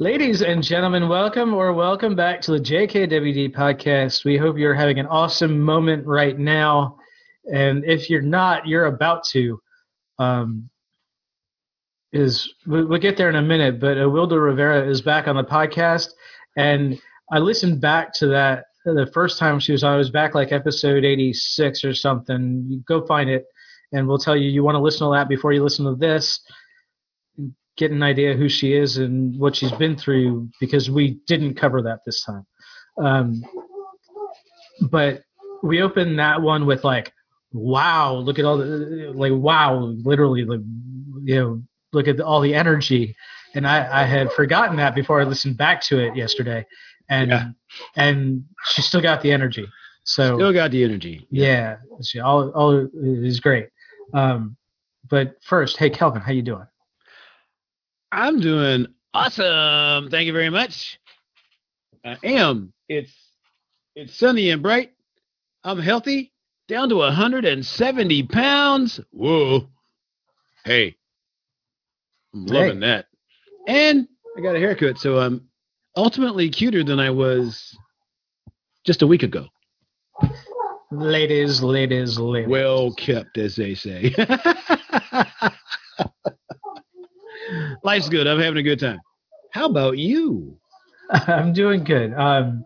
Ladies and gentlemen, welcome or welcome back to the JKWD podcast. We hope you're having an awesome moment right now. And if you're not, you're about to. Um, is we'll get there in a minute, but Wilda Rivera is back on the podcast, and I listened back to that the first time she was on. It was back like episode 86 or something. You go find it, and we'll tell you you want to listen to that before you listen to this get an idea who she is and what she's been through because we didn't cover that this time. Um, but we opened that one with like, wow, look at all the like, wow, literally, like, you know, look at all the energy. And I, I had forgotten that before I listened back to it yesterday, and yeah. and she still got the energy. So still got the energy. Yeah, yeah she all all is great. Um, but first, hey Kevin, how you doing? I'm doing awesome. Thank you very much. I am. It's it's sunny and bright. I'm healthy, down to 170 pounds. Whoa. Hey. I'm loving hey. that. And I got a haircut, so I'm ultimately cuter than I was just a week ago. Ladies, ladies, ladies. Well kept, as they say. Life's good. I'm having a good time. How about you? I'm doing good. Um,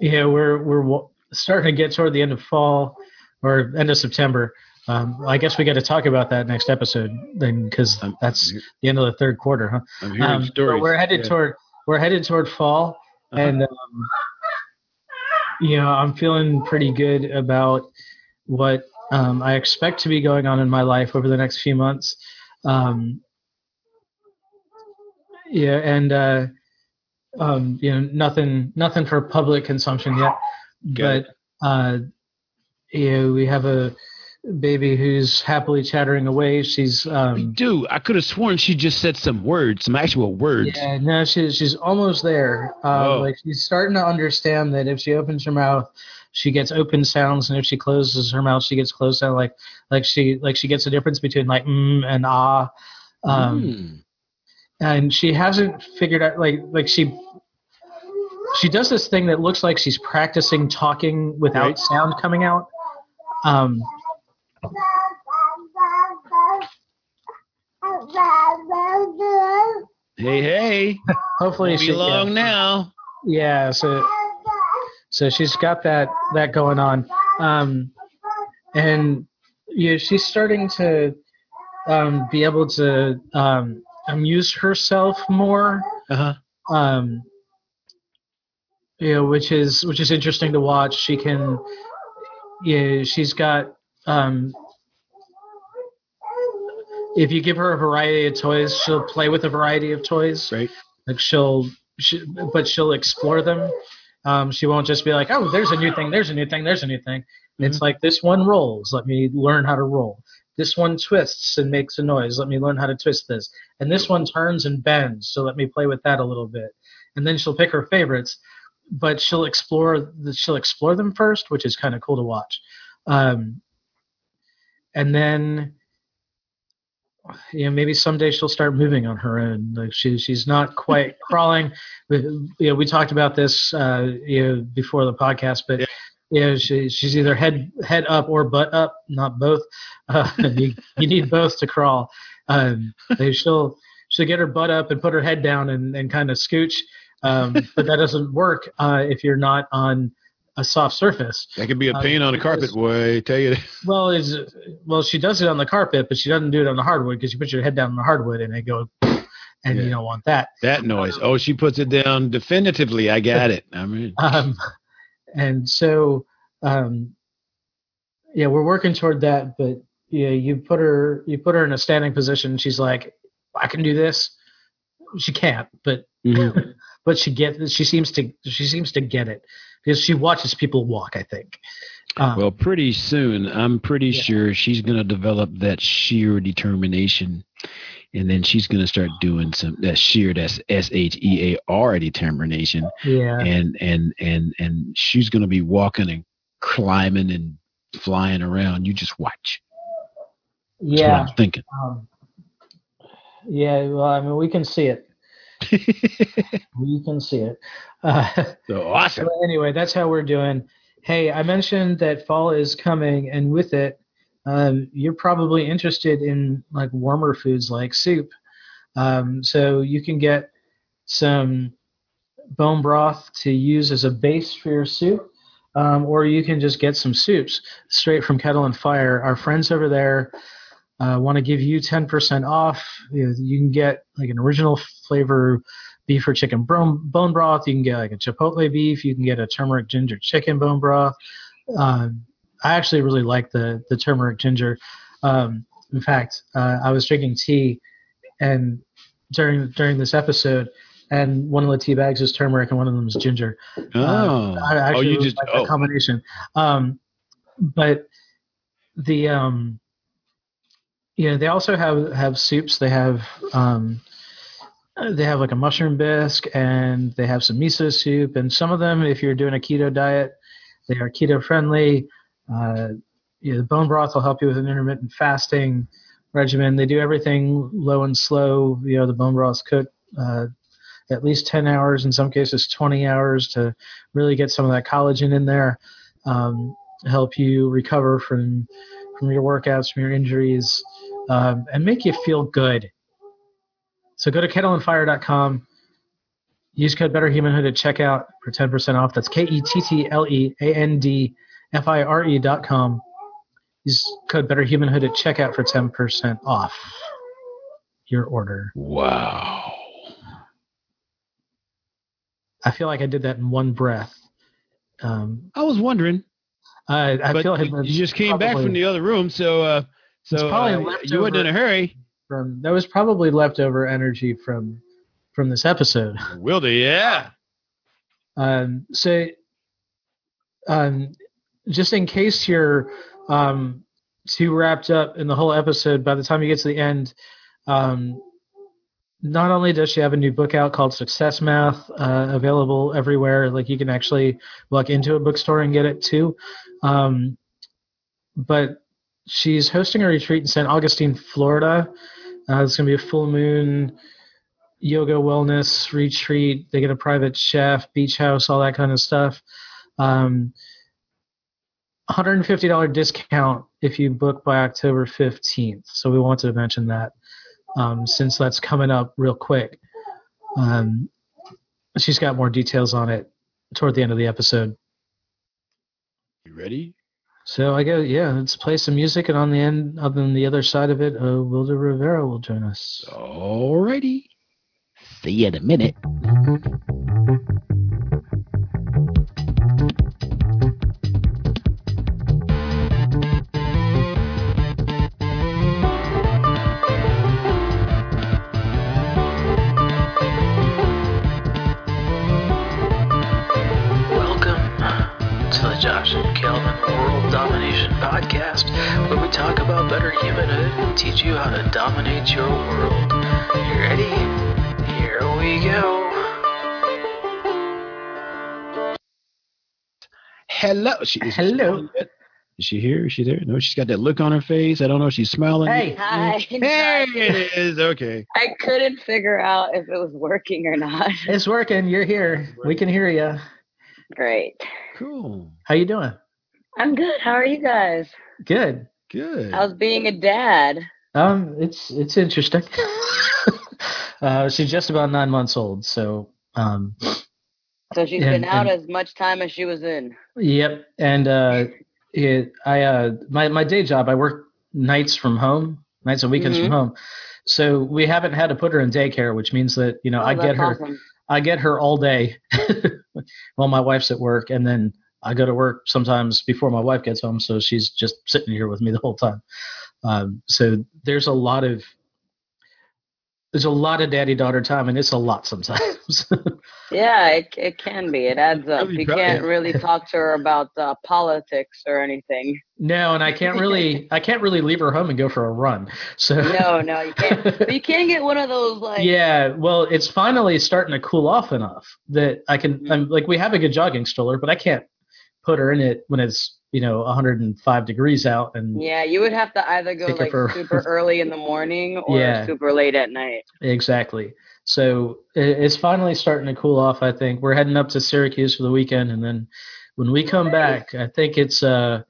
yeah, we're we're starting to get toward the end of fall or end of September. Um, I guess we got to talk about that next episode then, because that's the end of the third quarter, huh? I'm hearing um, stories. we're headed yeah. toward we're headed toward fall, uh-huh. and um, you know I'm feeling pretty good about what um, I expect to be going on in my life over the next few months. Um, yeah, and uh, um, you know, nothing, nothing for public consumption yet. Good. But uh, you know, we have a baby who's happily chattering away. She's um, we do. I could have sworn she just said some words, some actual words. Yeah, no, she's she's almost there. Uh, like she's starting to understand that if she opens her mouth, she gets open sounds, and if she closes her mouth, she gets closed sound. Like like she like she gets a difference between like mm and ah. Um, mm. And she hasn't figured out like like she she does this thing that looks like she's practicing talking without right. sound coming out. Um, hey, hey! Hopefully, she long yeah. now. Yeah, so so she's got that that going on, um, and you know, she's starting to um, be able to um, amuse herself more. Uh-huh. Um, you know, which is which is interesting to watch. She can, yeah, she's got. Um, if you give her a variety of toys, she'll play with a variety of toys. Right. Like she'll, she, but she'll explore them. Um, she won't just be like, oh, there's a new thing, there's a new thing, there's a new thing. Mm-hmm. It's like this one rolls. Let me learn how to roll. This one twists and makes a noise. Let me learn how to twist this. And this one turns and bends. So let me play with that a little bit. And then she'll pick her favorites, but she'll explore the, she'll explore them first, which is kind of cool to watch. Um, and then you know, maybe someday she'll start moving on her own. Like she, she's not quite crawling. You know, we talked about this, uh, you know, before the podcast, but yeah. you know, she, she's either head head up or butt up, not both. Uh, you, you need both to crawl. Um, she'll she'll get her butt up and put her head down and, and kind of scooch, um, but that doesn't work uh, if you're not on a soft surface. That could be a pain uh, on a carpet, boy. I tell you. Well, is well, she does it on the carpet, but she doesn't do it on the hardwood because you put your head down on the hardwood and they go, and yeah. you don't want that. That noise. Oh, she puts it down definitively. I got it. I mean, um, and so, um, yeah, we're working toward that. But yeah, you put her, you put her in a standing position. She's like, I can do this. She can't, but. Mm-hmm. but she gets she seems to she seems to get it because she watches people walk. I think. Um, well, pretty soon, I'm pretty yeah. sure she's going to develop that sheer determination, and then she's going to start doing some that sheer that's S H E A R determination. Yeah. And and and and she's going to be walking and climbing and flying around. You just watch. That's yeah. I'm thinking. Um, yeah. Well, I mean, we can see it. we can see it. Uh, so awesome. so anyway, that's how we're doing. Hey, I mentioned that fall is coming, and with it, um, you're probably interested in like warmer foods like soup. Um, so you can get some bone broth to use as a base for your soup, um, or you can just get some soups straight from Kettle and Fire. Our friends over there uh, want to give you 10% off. You, know, you, can get like an original flavor beef or chicken bone, bone broth. You can get like a chipotle beef. You can get a turmeric ginger chicken bone broth. Um, I actually really like the the turmeric ginger. Um, in fact, uh, I was drinking tea and during during this episode, and one of the tea bags is turmeric and one of them is ginger. Oh, uh, I actually oh, you just like oh. combination. Um, but the um, you know they also have have soups. They have um, they have like a mushroom bisque and they have some miso soup. And some of them, if you're doing a keto diet, they are keto friendly. Uh, the bone broth will help you with an intermittent fasting regimen. They do everything low and slow. You know, the bone broth's cooked uh, at least 10 hours, in some cases 20 hours, to really get some of that collagen in there, um, help you recover from from your workouts, from your injuries, um, and make you feel good. So go to kettleandfire.com. Use code BetterHumanhood at checkout for 10% off. That's K E T T L E A N D F I R E dot com. Use code BetterHumanhood at checkout for 10% off your order. Wow. I feel like I did that in one breath. Um, I was wondering. I, I feel like you just came back from the other room, so uh, so uh, you weren't in a hurry. From that was probably leftover energy from from this episode. Will do, yeah. Um, so, um, just in case you're um, too wrapped up in the whole episode, by the time you get to the end, um, not only does she have a new book out called Success Math, uh, available everywhere, like you can actually walk into a bookstore and get it too, um, but she's hosting a retreat in St. Augustine, Florida. Uh, it's going to be a full moon yoga wellness retreat. They get a private chef, beach house, all that kind of stuff. Um, $150 discount if you book by October 15th. So we wanted to mention that um, since that's coming up real quick. Um, she's got more details on it toward the end of the episode. You ready? So I go, yeah, let's play some music, and on the end, on the other side of it, uh, Wilda Rivera will join us. All righty. See you in a minute. She, Hello. Is she here? Is she there? No, she's got that look on her face. I don't know if she's smiling. Hey, hi. Hey, it is. Okay. I couldn't figure out if it was working or not. It's working. You're here. We can hear you. Great. Cool. How you doing? I'm good. How are you guys? Good. Good. How's being a dad? Um, it's it's interesting. uh, she's just about nine months old, so um. So she's and, been out and, as much time as she was in. Yep, and uh, it, I uh, my my day job, I work nights from home, nights and weekends mm-hmm. from home. So we haven't had to put her in daycare, which means that you know oh, I get her, awesome. I get her all day while my wife's at work, and then I go to work sometimes before my wife gets home, so she's just sitting here with me the whole time. Um, so there's a lot of there's a lot of daddy daughter time, and it's a lot sometimes. yeah, it it can be. It adds up. You can't really talk to her about uh, politics or anything. No, and I can't really I can't really leave her home and go for a run. So no, no, you can't. but you can get one of those like yeah. Well, it's finally starting to cool off enough that I can. Mm-hmm. I'm like we have a good jogging stroller, but I can't put her in it when it's you know 105 degrees out and yeah you would have to either go like for, super early in the morning or yeah. super late at night exactly So it's finally starting to cool off. I think we're heading up to Syracuse for the weekend, and then when we come back, I think it's uh,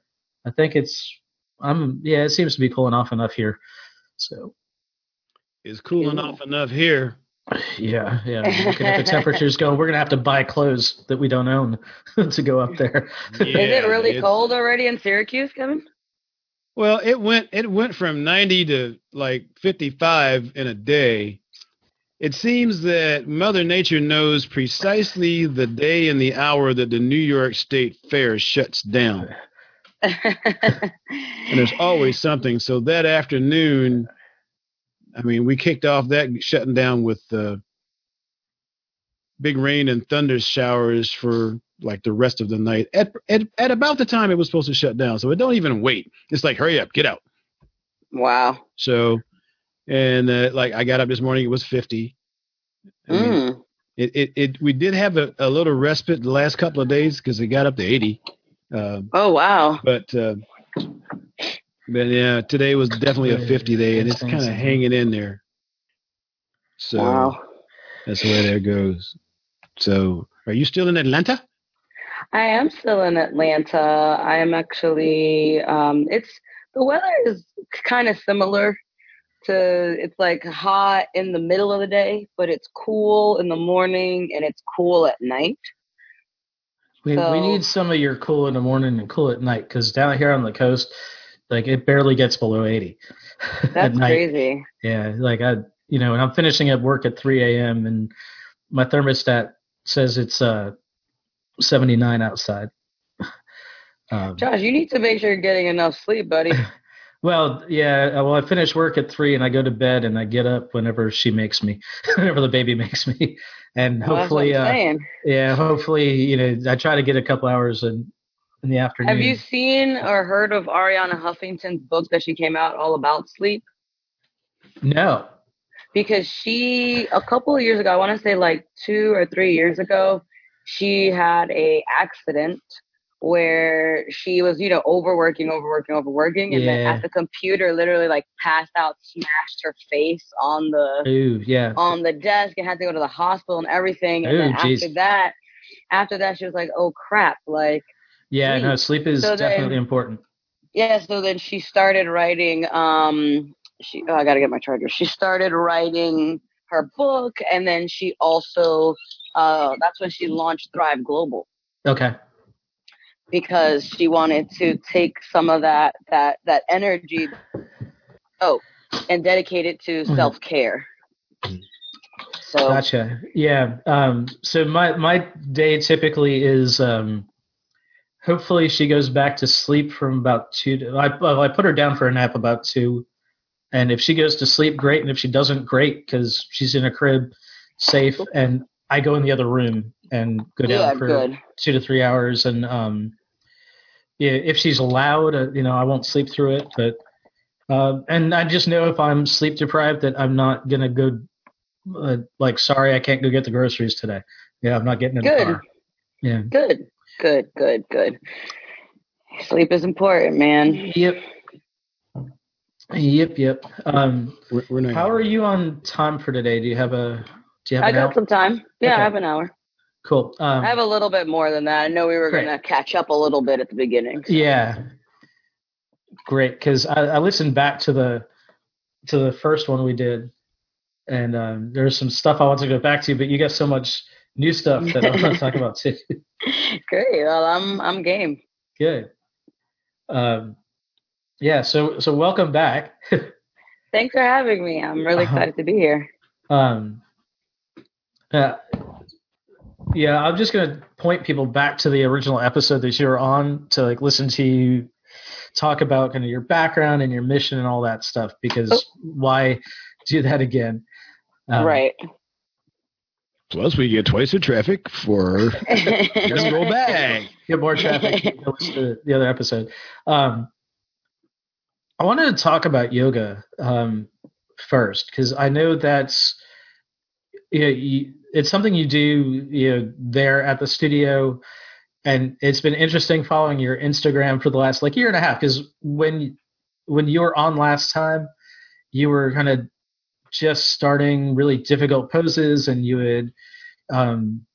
I think it's I'm yeah, it seems to be cooling off enough here. So it's cooling off enough here. Yeah, yeah. Looking at the temperatures going, we're gonna have to buy clothes that we don't own to go up there. Yeah, Is it really cold already in Syracuse, Kevin? Well, it went it went from 90 to like 55 in a day. It seems that Mother Nature knows precisely the day and the hour that the New York State Fair shuts down. and there's always something. So that afternoon, I mean, we kicked off that shutting down with uh, big rain and thunder showers for like the rest of the night at, at at about the time it was supposed to shut down. So it don't even wait. It's like hurry up, get out. Wow. So, and uh, like I got up this morning, it was fifty. I mm. mean, it, it it we did have a, a little respite the last couple of days because it got up to eighty. Um, oh wow! But uh, but yeah, today was definitely a fifty day, and it's kind of hanging in there. So wow. that's the way that goes. So, are you still in Atlanta? I am still in Atlanta. I am actually. Um, it's the weather is kind of similar to. It's like hot in the middle of the day, but it's cool in the morning and it's cool at night. We, so, we need some of your cool in the morning and cool at night because down here on the coast, like it barely gets below 80. That's crazy. Yeah. Like I, you know, and I'm finishing at work at 3 a.m. and my thermostat says it's uh 79 outside. Um, Josh, you need to make sure you're getting enough sleep, buddy. well, yeah. Uh, well, I finish work at three, and I go to bed, and I get up whenever she makes me, whenever the baby makes me, and well, hopefully, uh, yeah, hopefully, you know, I try to get a couple hours in in the afternoon. Have you seen or heard of Arianna Huffington's book that she came out all about sleep? No. Because she a couple of years ago, I want to say like two or three years ago, she had a accident where she was, you know, overworking, overworking, overworking, and yeah. then at the computer, literally like passed out, smashed her face on the Ooh, yeah on the desk, and had to go to the hospital and everything. And Ooh, then geez. after that, after that, she was like, "Oh crap!" Like, yeah, sleep. no, sleep is so definitely then, important. Yeah, so then she started writing. Um, she, oh, I gotta get my charger. She started writing her book, and then she also uh, that's when she launched Thrive Global. Okay. Because she wanted to take some of that that that energy, oh, and dedicate it to mm-hmm. self care. So gotcha. Yeah. Um, so my my day typically is um, hopefully she goes back to sleep from about two. To, I I put her down for a nap about two, and if she goes to sleep, great. And if she doesn't, great because she's in a crib, safe. And I go in the other room and go down yeah, for good. two to three hours. And um, yeah, if she's allowed, uh, you know, I won't sleep through it. But uh, and I just know if I'm sleep deprived that I'm not gonna go. Uh, like, sorry, I can't go get the groceries today. Yeah, I'm not getting in good. the car. Yeah. Good. Good. Good. Good. Sleep is important, man. Yep. Yep. Yep. Um, we're, we're how are you on time for today? Do you have a do you have I got hour? some time. Yeah, okay. I have an hour. Cool. Um, I have a little bit more than that. I know we were going to catch up a little bit at the beginning. So. Yeah. Great, because I, I, listened back to the to the first one we did, and um, there's some stuff I want to go back to, but you got so much new stuff that I want to talk about too. Great. Well, I'm I'm game. Good. Um, yeah. So so welcome back. Thanks for having me. I'm really uh-huh. excited to be here. Um, uh, yeah, I'm just gonna point people back to the original episode that you were on to like listen to you talk about kind of your background and your mission and all that stuff because oh. why do that again? Um, right. Plus, we get twice the traffic for just go back. Get more traffic. to the other episode. Um, I wanted to talk about yoga um, first because I know that's you know, you, it's something you do you know there at the studio and it's been interesting following your instagram for the last like year and a half because when when you were on last time you were kind of just starting really difficult poses and you would um,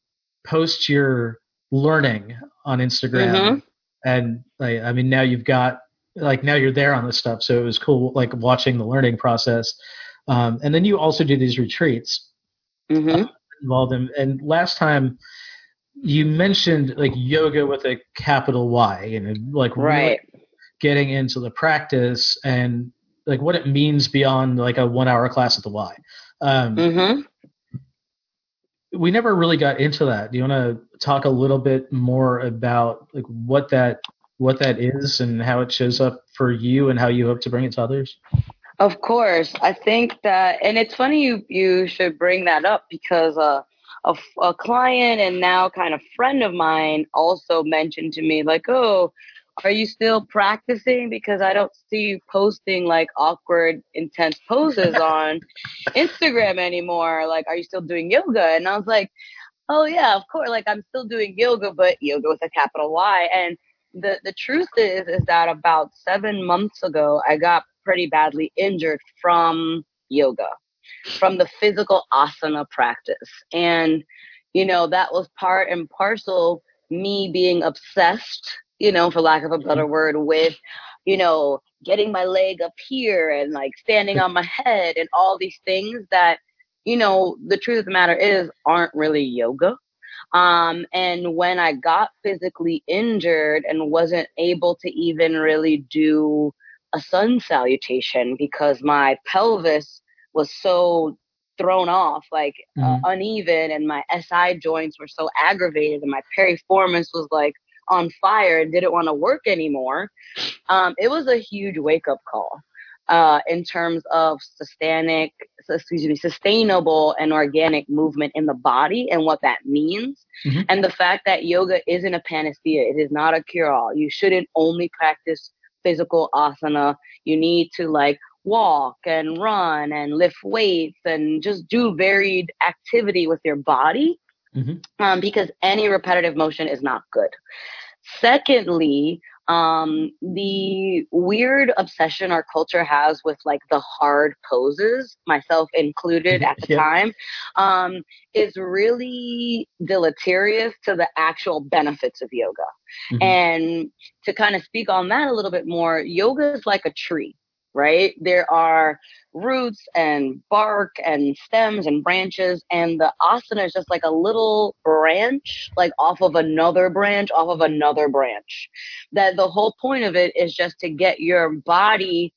post your learning on Instagram. Mm-hmm. And like, I mean, now you've got like now you're there on this stuff, so it was cool like watching the learning process. Um, and then you also do these retreats Mm-hmm. uh, involved in. And last time you mentioned like yoga with a capital Y, you know, like really Right. getting into the practice and like what it means beyond like a one hour class at the Y. Um, Mm-hmm. we never really got into that. Do you want to talk a little bit more about like what that what that is and how it shows up for you and how you hope to bring it to others? Of course, I think that, and it's funny you you should bring that up because uh, a a client and now kind of friend of mine also mentioned to me like, oh, are you still practicing? Because I don't see you posting like awkward, intense poses on Instagram anymore. Like, are you still doing yoga? And I was like, oh yeah, of course. Like, I'm still doing yoga, but yoga with a capital Y. And the the truth is, is that about seven months ago, I got pretty badly injured from yoga, from the physical asana practice. And, you know, that was part and parcel me being obsessed, you know, for lack of a better word, with, you know, getting my leg up here and like standing on my head and all these things that, you know, the truth of the matter is aren't really yoga. Um, and when I got physically injured and wasn't able to even really do a sun salutation because my pelvis was so thrown off, like uh, Mhm. uneven, and my SI joints were so aggravated, and my piriformis was like on fire and didn't want to work anymore. Um, it was a huge wake up call uh, in terms of systemic, excuse me, sustainable and organic movement in the body and what that means. Mhm. And the fact that yoga isn't a panacea, it is not a cure all. You shouldn't only practice physical asana. You need to like walk and run and lift weights and just do varied activity with your body Mhm. um, because any repetitive motion is not good. Secondly, um, the weird obsession our culture has with like the hard poses, myself included at the Yeah. time, um, is really deleterious to the actual benefits of yoga. Mhm. And to kind of speak on that a little bit more, yoga is like a tree, right? There are roots and bark and stems and branches, and the asana is just like a little branch, like off of another branch, off of another branch. That the whole point of it is just to get your body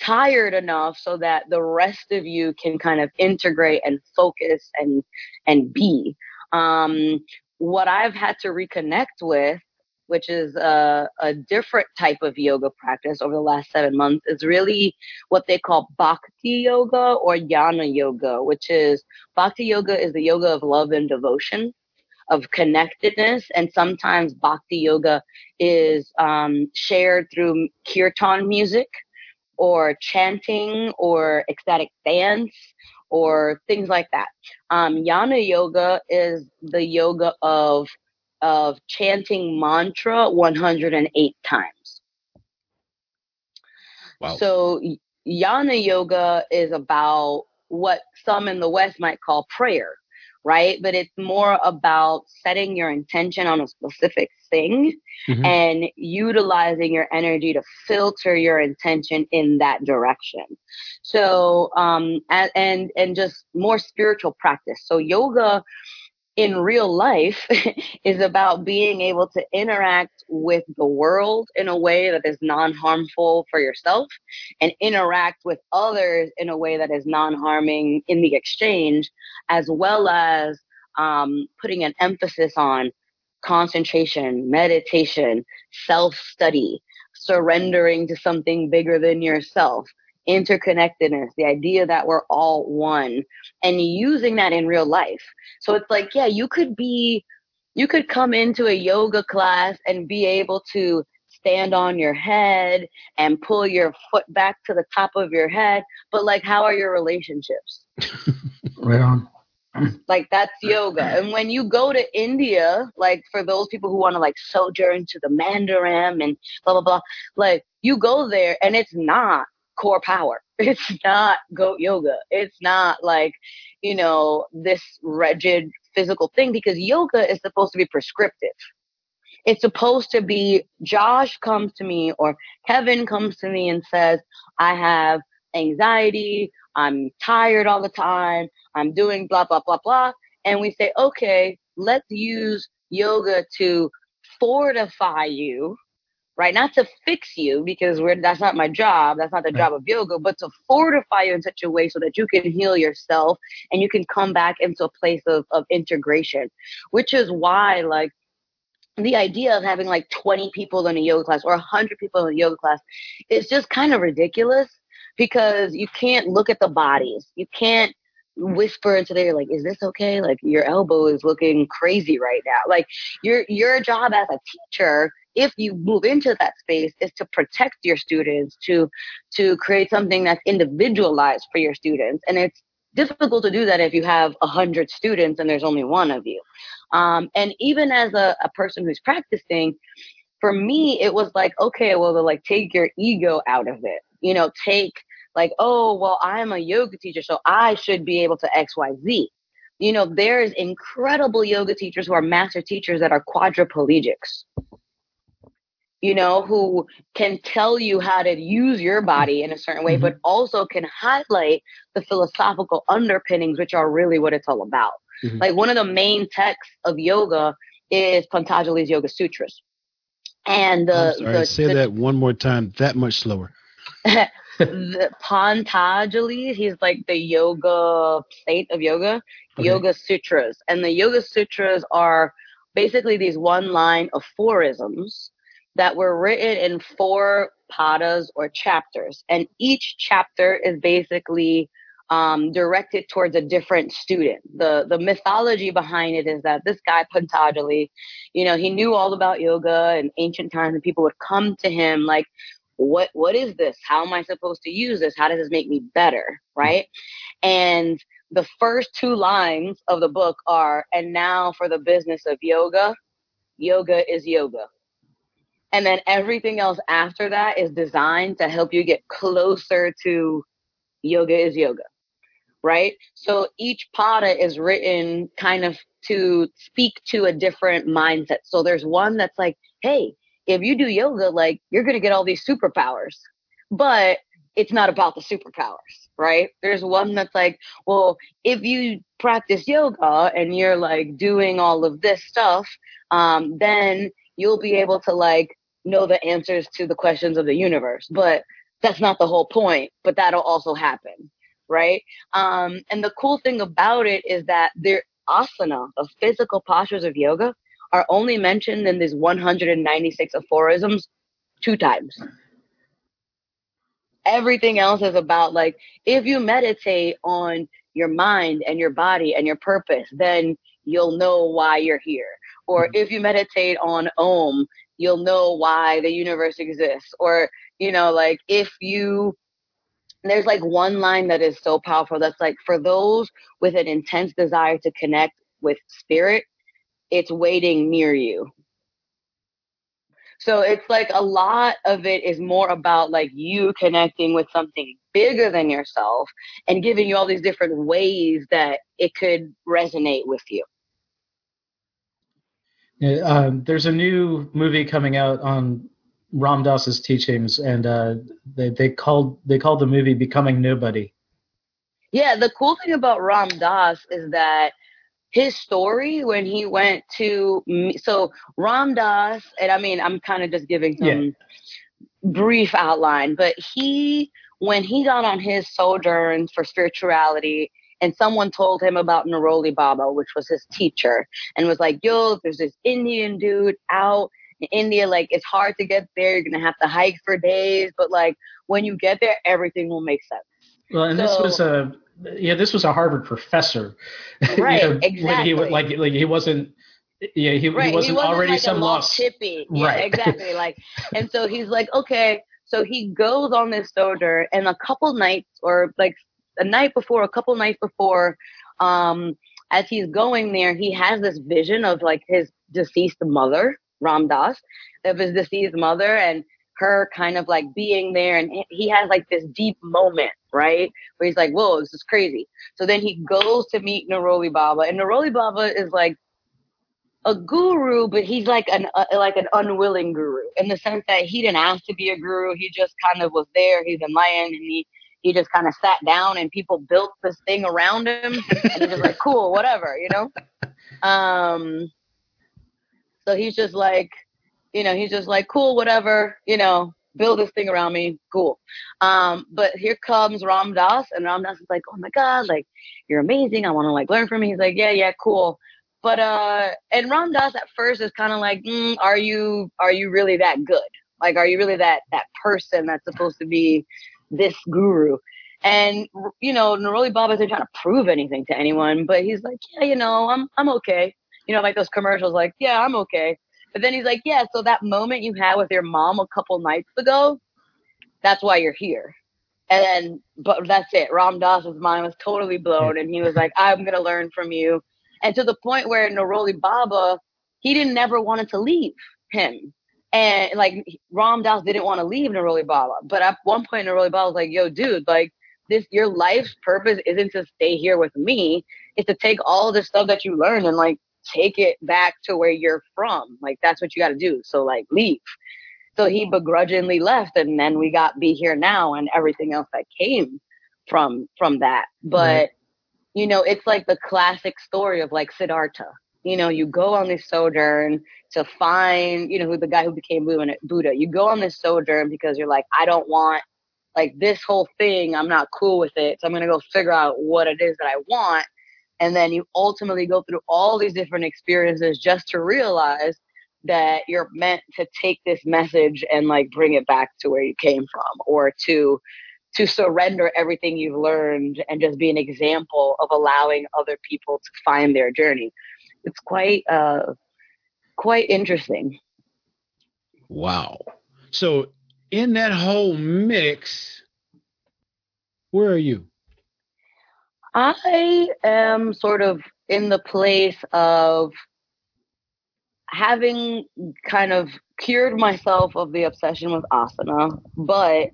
tired enough so that the rest of you can kind of integrate and focus and and be um what i've had to reconnect with which is a, a different type of yoga practice over the last seven months is really what they call bhakti yoga or jnana yoga which is bhakti yoga is the yoga of love and devotion of connectedness and sometimes bhakti yoga is um, shared through kirtan music or chanting or ecstatic dance or things like that. Um, jnana yoga is the yoga of of chanting mantra 108 times. Wow. So jnana yoga is about what some in the West might call prayer, right? But it's more about setting your intention on a specific thing Mhm. and utilizing your energy to filter your intention in that direction. So, um, and, and, and just more spiritual practice. So yoga in real life is about being able to interact with the world in a way that is non-harmful for yourself and interact with others in a way that is non-harming in the exchange as well as um, putting an emphasis on concentration meditation self-study surrendering to something bigger than yourself interconnectedness the idea that we're all one and using that in real life so it's like, yeah, you could be, you could come into a yoga class and be able to stand on your head and pull your foot back to the top of your head. But like, how are your relationships? Right on. Like that's yoga. And when you go to India, like for those people who want to like sojourn to the Mandarin and blah, blah, blah, like you go there and it's not CorePower. It's not goat yoga. It's not like, you know, this rigid physical thing because yoga is supposed to be prescriptive. It's supposed to be Josh comes to me or Kevin comes to me and says, I have anxiety. I'm tired all the time. I'm doing blah, blah, blah, blah. And we say, okay, let's use yoga to fortify you right? Not to fix you because we're, that's not my job. That's not the right. job of yoga, but to fortify you in such a way so that you can heal yourself and you can come back into a place of, of integration, which is why like the idea of having like 20 people in a yoga class or 100 people in a yoga class is just kind of ridiculous because you can't look at the bodies. You can't hmm. whisper into there like is this okay like your elbow is looking crazy right now like your your job as a teacher if you move into that space is to protect your students to to create something that's individualized for your students. And it's difficult to do that if you have a hundred students and there's only one of you. Um, and even as a, a person who's practicing for me it was like okay well to like take your ego out of it. You know take like oh well i'm a yoga teacher so i should be able to xyz you know there's incredible yoga teachers who are master teachers that are quadriplegics you know, who can tell you how to use your body in a certain way, mm-hmm. but also can highlight the philosophical underpinnings, which are really what it's all about. Mm-hmm. Like one of the main texts of yoga is Patanjali's Yoga Sutras. And the, sorry, the say the, that one more time, that much slower. the Patanjali, he's like the yoga state of yoga, okay. Yoga Sutras. And the Yoga Sutras are basically these one line aphorisms that were written in four padas or chapters. And each chapter is basically um, directed towards a different student. The the mythology behind it is that this guy Patanjali, you know, he knew all about yoga in ancient times, and people would come to him like, "What what is this? How am I supposed to use this? How does this make me better?" Right? And the first two lines of the book are, "And now for the business of yoga, yoga is yoga." And then everything else after that is designed to help you get closer to yoga is yoga. Right? So each pada is written kind of to speak to a different mindset. So there's one that's like, hey, if you do yoga, like you're going to get all these superpowers. But it's not about the superpowers, right? There's one that's like, well, if you practice yoga and you're like doing all of this stuff, um, then you'll be able to like know the answers to the questions of the universe. But that's not the whole point, but that'll also happen, right? Um, and the cool thing about it is that their asana, the physical postures of yoga, are only mentioned in these 196 aphorisms two times. Everything else is about like, if you meditate on your mind and your body and your purpose, then you'll know why you're here. Or mm-hmm. if you meditate on Om you'll know why the universe exists. Or you know like if you there's like one line that is so powerful that's like for those with an intense desire to connect with spirit it's waiting near you. So it's like a lot of it is more about like you connecting with something bigger than yourself and giving you all these different ways that it could resonate with you um, there's a new movie coming out on Ram Dass's teachings, and uh, they they called they called the movie "Becoming Nobody." Yeah, the cool thing about Ram Dass is that his story when he went to so Ram Dass, and I mean I'm kind of just giving some yeah. brief outline, but he when he got on his sojourns for spirituality and someone told him about Neroli Baba, which was his teacher, and was like, "Yo, there's this Indian dude out in India. Like, it's hard to get there. You're gonna have to hike for days, but like when you get there, everything will make sense." Well, and so, this was a yeah, this was a Harvard professor, right? you know, exactly. He like like he wasn't. Yeah, he, right. he wasn't, he wasn't already like some lost hippie. Yeah, right. exactly. Like, and so he's like, okay. So he goes on this sojourn, and a couple nights, or like a night before, a couple nights before, um, as he's going there, he has this vision of like his deceased mother, Ram Dass, of his deceased mother and her kind of like being there. And he has like this deep moment, right? Where he's like, whoa, this is crazy. So then he goes to meet Naroli Baba, and Naroli Baba is like a guru, but he's like an uh, like an unwilling guru in the sense that he didn't ask to be a guru. He just kind of was there. He's enlightened, and he he just kind of sat down, and people built this thing around him, and he was like, cool, whatever, you know. Um, so he's just like, you know, he's just like, cool, whatever, you know, build this thing around me, cool. Um, but here comes Ram Dass, and Ram Dass is like, oh my god, like you're amazing. I want to like learn from you. He's like, yeah, yeah, cool. But uh, and Ram Dass at first is kind of like, mm, are you are you really that good? Like, are you really that that person that's supposed to be this guru? And you know, Neroli Baba isn't trying to prove anything to anyone, but he's like, yeah, you know, I'm I'm okay. You know, like those commercials, like, yeah, I'm okay. But then he's like, yeah, so that moment you had with your mom a couple nights ago, that's why you're here. And then, but that's it. Ram Dass's mind was totally blown, and he was like, I'm gonna learn from you and to the point where Neroli Baba, he didn't never wanted to leave him. And like Ram Dass didn't want to leave Neroli Baba. But at one point Neroli Baba was like, yo, dude, like this your life's purpose isn't to stay here with me. It's to take all the stuff that you learned and like take it back to where you're from. Like that's what you gotta do. So like leave. So he begrudgingly left and then we got be here now and everything else that came from from that. But right you know, it's like the classic story of like Siddhartha. You know, you go on this sojourn to find, you know, who the guy who became Buddha. You go on this sojourn because you're like, I don't want like this whole thing. I'm not cool with it. So I'm gonna go figure out what it is that I want. And then you ultimately go through all these different experiences just to realize that you're meant to take this message and like bring it back to where you came from or to to surrender everything you've learned and just be an example of allowing other people to find their journey. It's quite uh quite interesting. Wow. So in that whole mix, where are you? I am sort of in the place of having kind of cured myself of the obsession with asana, but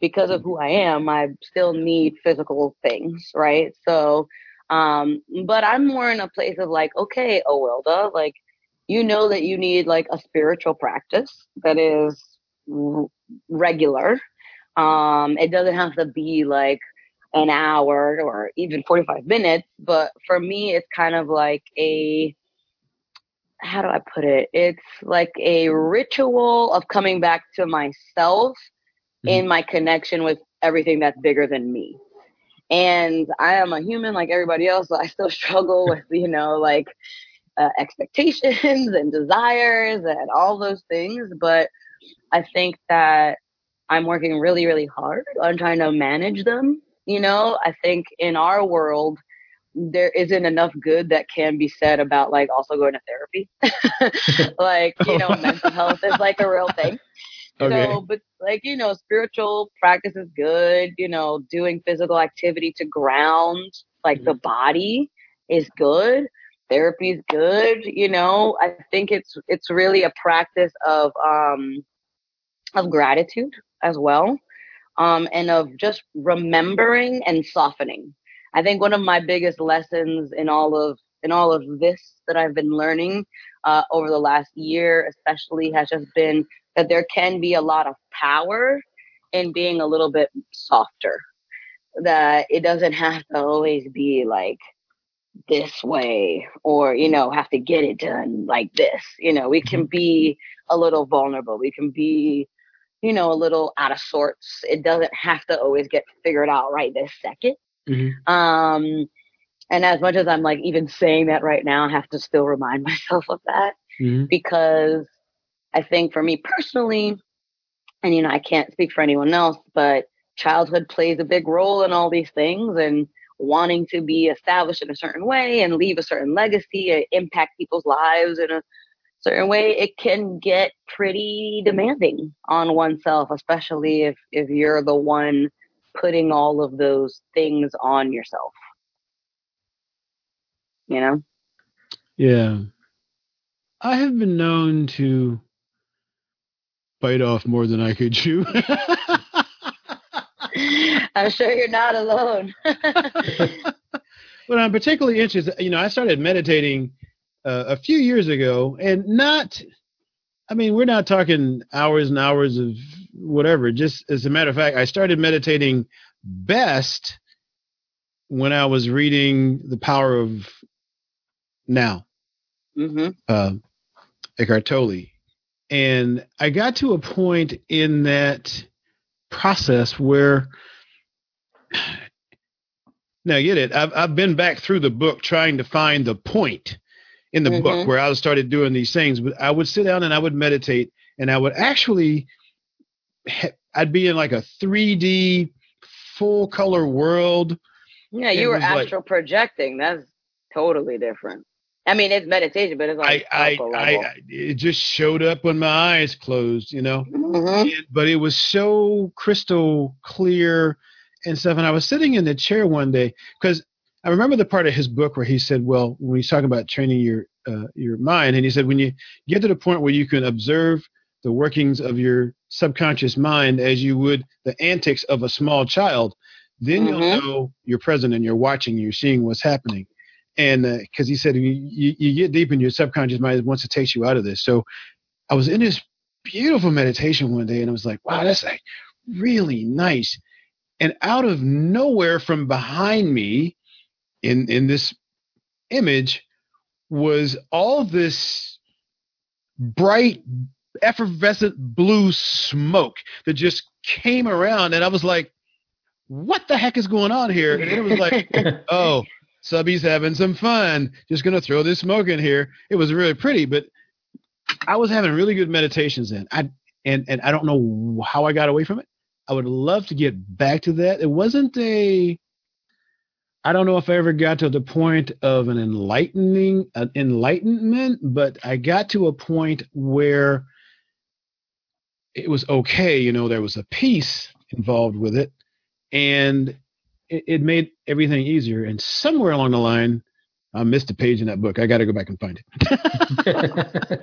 because of who I am, I still need physical things, right? So, um, but I'm more in a place of like, okay, Owilda, like, you know that you need like a spiritual practice that is r- regular. Um, it doesn't have to be like an hour or even 45 minutes, but for me, it's kind of like a, how do I put it? It's like a ritual of coming back to myself mm-hmm. in my connection with everything that's bigger than me. And I am a human like everybody else, so I still struggle with, you know, like uh, expectations and desires and all those things. But I think that I'm working really, really hard on trying to manage them. You know, I think in our world, there isn't enough good that can be said about like also going to therapy. like, you know, mental health is like a real thing. Okay. So, but like, you know, spiritual practice is good, you know, doing physical activity to ground like mm-hmm. the body is good. Therapy is good, you know. I think it's it's really a practice of um of gratitude as well. Um and of just remembering and softening. I think one of my biggest lessons in all of in all of this that I've been learning uh, over the last year, especially, has just been that there can be a lot of power in being a little bit softer. That it doesn't have to always be like this way or, you know, have to get it done like this. You know, we can mm-hmm. be a little vulnerable. We can be, you know, a little out of sorts. It doesn't have to always get figured out right this 2nd mm-hmm. Um, and as much as I'm like even saying that right now, I have to still remind myself of that mm-hmm. because I think for me personally, and you know, I can't speak for anyone else, but childhood plays a big role in all these things and wanting to be established in a certain way and leave a certain legacy, uh, impact people's lives in a certain way, it can get pretty demanding on oneself, especially if, if you're the one putting all of those things on yourself. You know? Yeah. I have been known to bite off more than I could chew. I'm sure you're not alone. but I'm particularly interested. You know, I started meditating uh, a few years ago, and not. I mean, we're not talking hours and hours of whatever. Just as a matter of fact, I started meditating best when I was reading The Power of Now, hmm uh, Eckhart Tolle, and I got to a point in that process where now get it I've, I've been back through the book trying to find the point in the book Mhm. where i started doing these things but i would sit down and i would meditate and i would actually ha- i'd be in like a 3d full color world Yeah, you were was like- astral projecting. That's totally different. I mean, it's meditation, but it's I, like I, alpha I. I it just showed up when my eyes closed you know Mhm. And- but it was so crystal clear and stuff. And I was sitting in the chair one day because I remember the part of his book where he said, "Well, when he's talking about training your uh, your mind, and he said when you get to the point where you can observe the workings of your subconscious mind as you would the antics of a small child, then Mhm. you'll know you're present and you're watching, you're seeing what's happening." And uh, because he said you, you, you get deep in your subconscious mind once it takes you out of this. So I was in this beautiful meditation one day and I was like, wow, that's like really nice. And out of nowhere from behind me in in this image was all this bright effervescent blue smoke that just came around and I was like, what the heck is going on here? And it was like, oh, subby's having some fun. Just gonna throw this smoke in here. It was really pretty, but I was having really good meditations in. I and and I don't know how I got away from it. I would love to get back to that. It wasn't a I don't know if I ever got to the point of an enlightening an enlightenment, but I got to a point where it was okay, you know, there was a peace involved with it and it, it made everything easier. And somewhere along the line, I missed a page in that book. I got to go back and find it.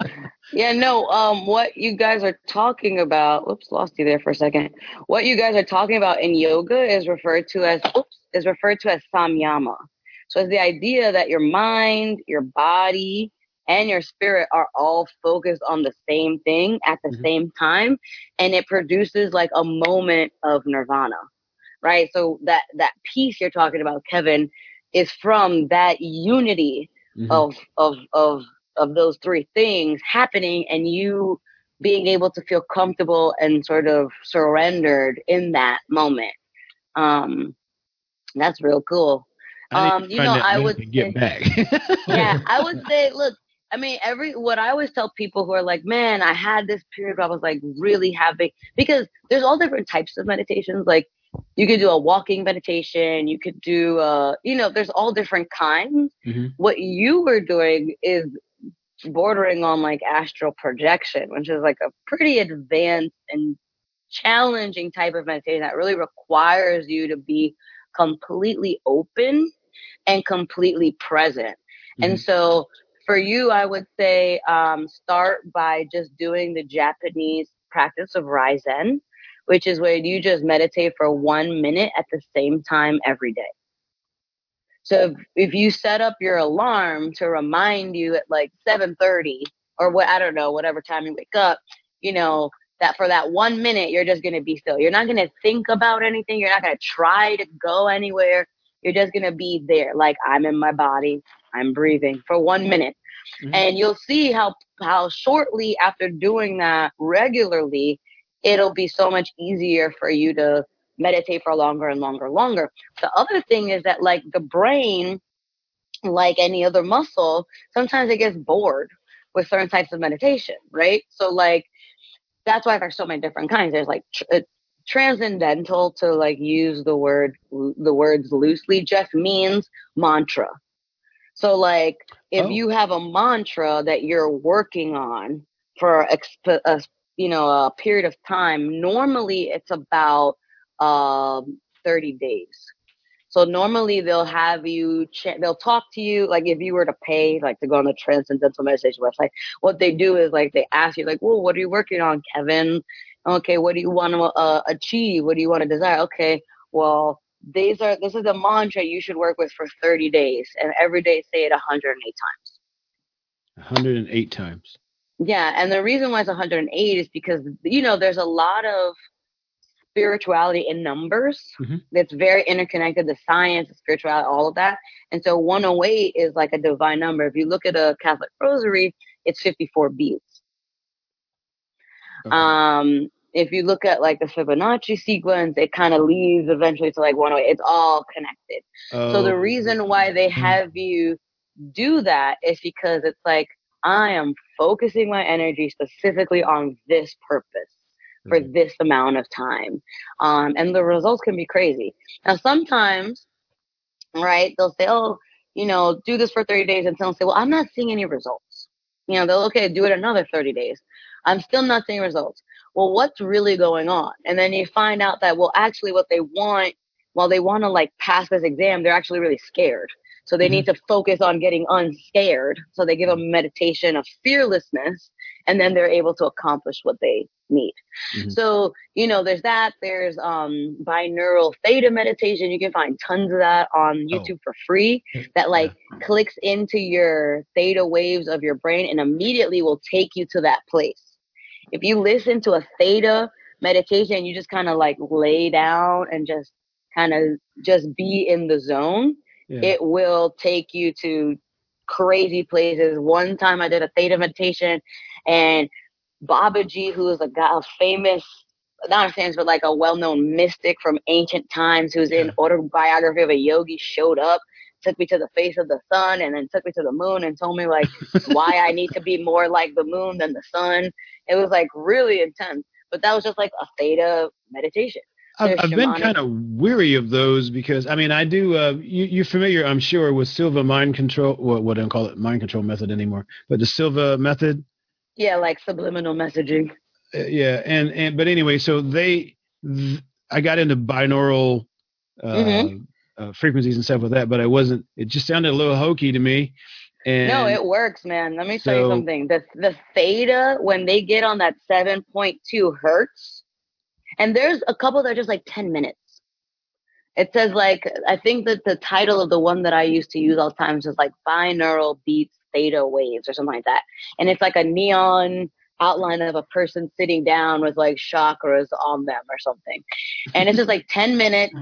Yeah, no, um, what you guys are talking about, oops, lost you there for a second. What you guys are talking about in yoga is referred to as, oops, is referred to as samyama. So it's the idea that your mind, your body, and your spirit are all focused on the same thing at the Mhm. same time, and it produces like a moment of nirvana, right? So that that piece you're talking about, Kevin, is from that unity Mhm. of of of of those three things happening and you being able to feel comfortable and sort of surrendered in that moment um that's real cool um, you know, I would and get say- back. yeah i would say look i mean every what i always tell people who are like man i had this period where i was like really having because there's all different types of meditations like you could do a walking meditation you could do uh you know there's all different kinds Mhm. what you were doing is bordering on like astral projection which is like a pretty advanced and challenging type of meditation that really requires you to be completely open and completely present and Mhm. so for you, I would say um, start by just doing the Japanese practice of Kaizen, which is where you just meditate for one minute at the same time every day. So if, if you set up your alarm to remind you at like 7:30 or what I don't know, whatever time you wake up, you know that for that one minute you're just gonna be still. You're not gonna think about anything. You're not gonna try to go anywhere. You're just gonna be there, like I'm in my body. I'm breathing for one minute. Mhm. And you'll see how how shortly after doing that regularly, it'll be so much easier for you to meditate for longer and longer and longer. The other thing is that like the brain, like any other muscle, sometimes it gets bored with certain types of meditation, right? So like that's why there's so many different kinds. There's like tr- uh, transcendental to like use the word the words loosely just means mantra. So like if Oh. you have a mantra that you're working on for exp- a you know a period of time, normally it's about um 30 days. So normally they'll have you, ch- they'll talk to you, like if you were to pay, like to go on the Transcendental Meditation website, what they do is like they ask you, like, well, what are you working on, Kevin? Okay, what do you want to uh, achieve? What do you want to desire? Okay, Well, these are this is a mantra you should work with for 30 days, and every day say it 108 times. 108 times. Yeah, and the reason why it's 108 is because you know there's a lot of spirituality in numbers. Mhm. It's very interconnected. The science, the spirituality, all of that. And so 108 is like a divine number. If you look at a Catholic rosary, it's 54 beads. Okay. Um, if you look at like the Fibonacci sequence, it kind of leads eventually to like 108. It's all connected. So the Oh, reason why they have you do that is because it's like I am focusing my energy specifically on this purpose for Right. this amount of time. Um, and the results can be crazy. Now sometimes, right, they'll say, Oh, you know, do this for 30 days and someone say, Well, I'm not seeing any results. You know, they'll okay, do it another 30 days. I'm still not seeing results. Well, what's really going on? And then you find out that well actually what they want while they want to like pass this exam, they're actually really scared. So they need to focus on getting unscared. So they give a meditation of fearlessness and then they're able to accomplish what they need. Mhm. So, you know, there's that. There's um binaural theta meditation. You can find tons of that on YouTube for free that like clicks into your theta waves of your brain and immediately will take you to that place. If you listen to a theta meditation, you just kind of like lay down and just kind of just be in the zone Yeah. it will take you to crazy places. One time I did a theta meditation and Baba Babaji, who is a guy, a famous, not a famous, but like a well-known mystic from ancient times who's in autobiography of a yogi showed up, took me to the face of the sun and then took me to the moon and told me like why I need to be more like the moon than the sun. It was like really intense. But that was just like a theta meditation. I've, I've been kind of weary of those because I mean I do. Uh, you, you're familiar, I'm sure, with Silva mind control. What what I don't call it mind control method anymore, but the Silva method. Yeah, like subliminal messaging. Uh, yeah, and and but anyway, so they, th- I got into binaural uh, Mhm. uh, frequencies and stuff with that, but I wasn't. It just sounded a little hokey to me. And no, it works, man. Let me tell you something. The the theta when they get on that seven point two hertz, and there's a couple that are just like ten minutes. It says like I think that the title of the one that I used to use all the time is like binaural beats theta waves or something like that, and it's like a neon outline of a person sitting down with like chakras on them or something, and it's just like ten minutes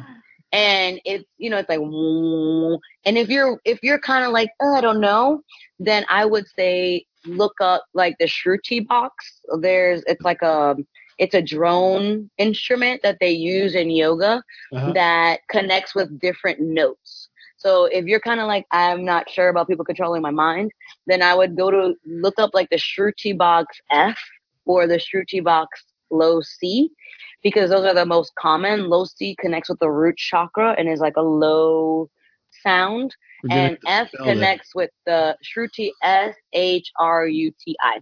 and it's you know it's like and if you're if you're kind of like oh, i don't know then i would say look up like the shruti box. There's it's like a it's a drone instrument that they use in yoga Uh-huh. that connects with different notes so if you're kind of like i'm not sure about people controlling my mind then i would go to look up like the shruti box f or the shruti box low c because those are the most common. Low C connects with the root chakra and is like a low sound, and F spell that. connects with the Shruti S H R U T I.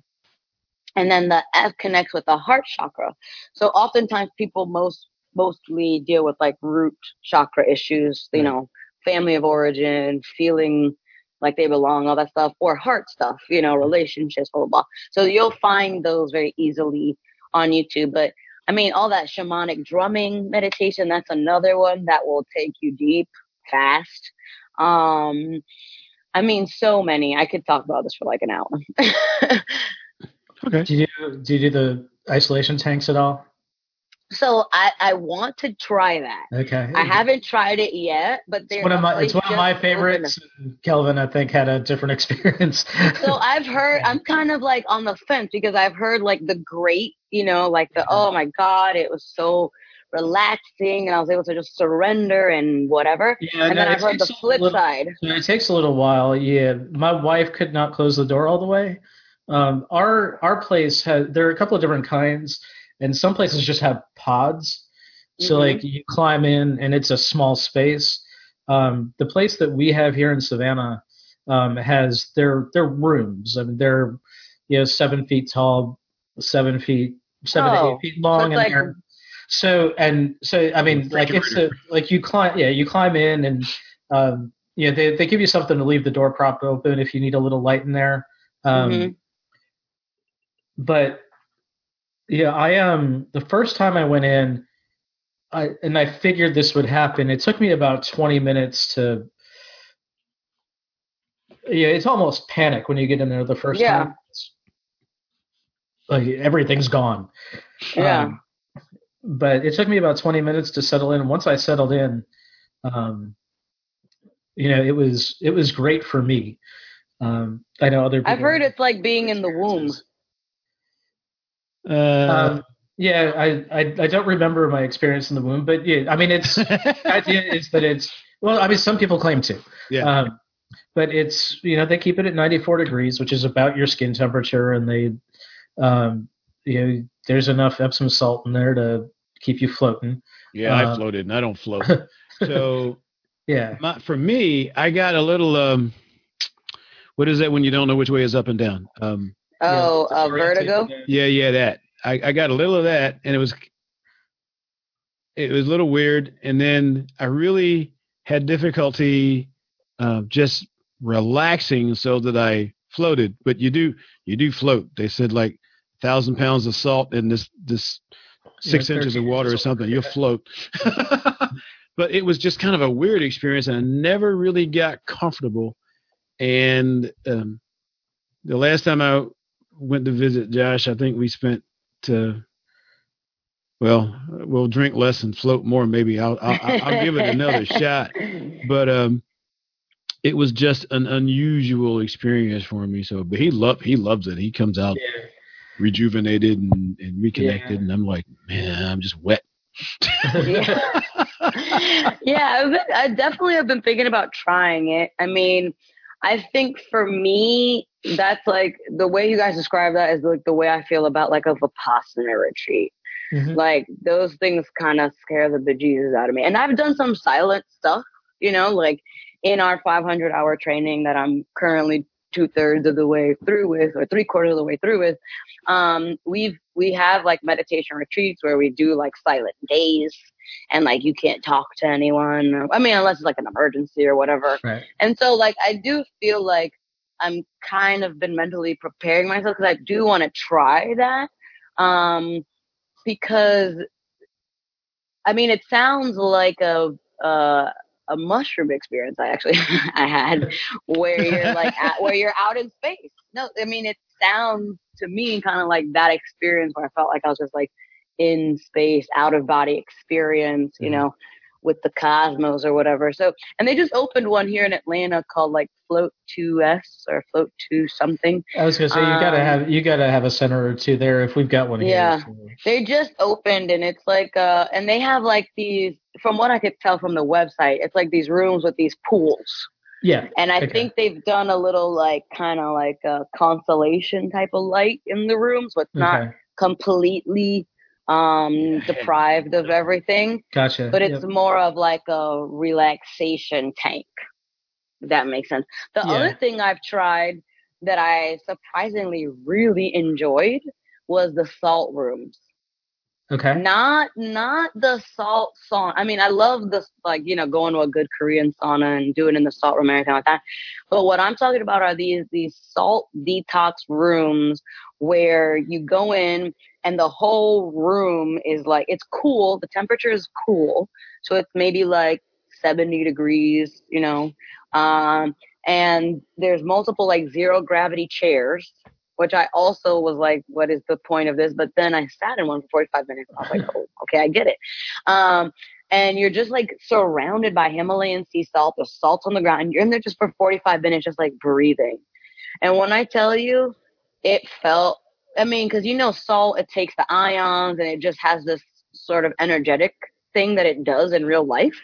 And then the F connects with the heart chakra. So oftentimes people most mostly deal with like root chakra issues, you know, family of origin, feeling like they belong, all that stuff, or heart stuff, you know, relationships, blah, blah, blah. So you'll find those very easily on YouTube. But I mean, all that shamanic drumming meditation, that's another one that will take you deep fast. Um, I mean, so many. I could talk about this for like an hour. Okay. Do you do, do you do the isolation tanks at all? so I, I want to try that. Okay. I haven't tried it yet, but It's there's one of my it's one of my favorites. Kelvin, I think, had a different experience. So I've heard I'm kind of like on the fence because I've heard like the great, you know, like the mm-hmm. oh my god, it was so relaxing and I was able to just surrender and whatever. yeah, and no, then I've heard the flip little- side. It takes a little while. Yeah, my wife could not close the door all the way. Um, our our place has there are a couple of different kinds, and some places just have pods. So Mhm. like you climb in, and it's a small space. Um, the place that we have here in Savannah um, has their their rooms. I mean, they're you know seven feet tall, seven feet, seven to Oh, eight feet long, and like- they're so and so. I mean, like it's a, like you climb, yeah, you climb in and um, you know, they they give you something to leave the door propped open if you need a little light in there. Um, Mhm. But yeah, I um the first time I went in, I and I figured this would happen. It took me about 20 minutes to. Yeah, it's almost panic when you get in there the first Yeah. time. It's like everything's gone. Yeah. Um, but it took me about 20 minutes to settle in. Once I settled in, um, you know, it was it was great for me. Um, I know other people. I've heard it's like being in the womb. Uh, Um, yeah, I, I I don't remember my experience in the womb, but yeah, I mean, it's the idea is that it's well, I mean, some people claim to. yeah. Um, but it's you know they keep it at 94 degrees, which is about your skin temperature, and they, um, you know, there's enough Epsom salt in there to keep you floating. yeah, I uh, floated and I don't float. so Yeah, my, for me, I got a little. Um, what is that when you don't know which way is up and down? Um, Oh, yeah, uh, vertigo. yeah, yeah, that. I, I got a little of that, and it was it was a little weird. And then I really had difficulty uh, just relaxing so that I floated. But you do you do float. They said like thousand pounds of salt in this this six Yeah, inches of water or something. You'll float. but it was just kind of a weird experience, and I never really got comfortable. And um, the last time I went to visit Josh, I think we spent. to well, we'll drink less and float more. Maybe I'll I'll, I'll give it another shot. But um, it was just an unusual experience for me. So, but he loved he loves it. He comes out Yeah. rejuvenated and, and reconnected, Yeah. and I'm like, man, I'm just wet. Yeah. yeah, I've been, I definitely have been thinking about trying it. I mean, I think for me, that's like the way you guys describe that is like the way I feel about like a Vipassana retreat. Mhm. Like those things kind of scare the bejesus out of me. And I've done some silent stuff, you know, like in our 500 hour training that I'm currently two thirds of the way through with, or three quarters of the way through with. Um, we've we have like meditation retreats where we do like silent days, and like you can't talk to anyone. I mean, unless it's like an emergency or whatever. Right. And so, like, I do feel like I'm kind of been mentally preparing myself because I do want to try that. Um, because, I mean, it sounds like a uh, a mushroom experience. I actually I had where you're like at, where you're out in space. No, I mean, it sounds to me kind of like that experience where I felt like I was just like in space, out of body experience. You Mhm. know with the cosmos or whatever. So, and they just opened one here in Atlanta called like Float 2S or Float 2 something. I was gonna say you gotta Um, have you gotta have a center or two there if we've got one Yeah. here. so- They just opened and it's like, uh, and they have like these, from what I could tell from the website, it's like these rooms with these pools. Yeah. And I Okay. think they've done a little like kind of like a constellation type of light in the rooms, but not Okay. completely um deprived of everything. Gotcha. but it's Yep. more of like a relaxation tank. That makes sense. The Yeah. other thing I've tried that I surprisingly really enjoyed was the salt rooms. okay. Not not the salt sauna. I mean, I love this like, you know, going to a good Korean sauna and doing in the salt room and everything like that. But what I'm talking about are these these salt detox rooms where you go in and the whole room is like it's cool. The temperature is cool. So it's maybe like 70 degrees, you know. Um and there's multiple like zero gravity chairs which I also was like, what is the point of this? But then I sat in one for 45 minutes. I was like, oh, okay, I get it. Um, and you're just like surrounded by Himalayan sea salt. There's salt on the ground. You're in there just for 45 minutes, just like breathing. And when I tell you, it felt, I mean, because you know, salt, it takes the ions and it just has this sort of energetic thing that it does in real life.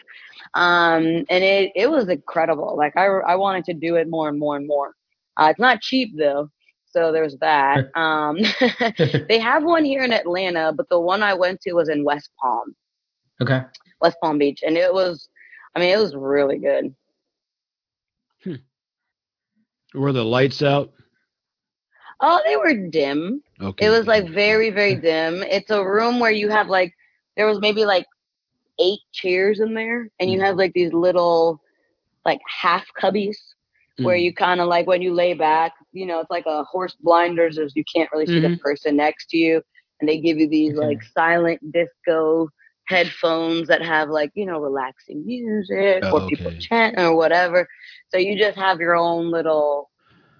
Um, and it, it was incredible. Like, I, I wanted to do it more and more and more. Uh, it's not cheap though. So there's that. Um, they have one here in Atlanta, but the one I went to was in West Palm, okay. West Palm Beach, and it was, I mean, it was really good. Were the lights out? Oh, they were dim. Okay. It was like very, very dim. It's a room where you have like, there was maybe like eight chairs in there, and you have like these little, like half cubbies where Mm. you kind of like when you lay back, you know, it's like a horse blinders, as you can't really see the Mhm. person next to you, and they give you these Okay. like silent disco headphones that have like you know relaxing music Oh, or people okay. chant or whatever. So you just have your own little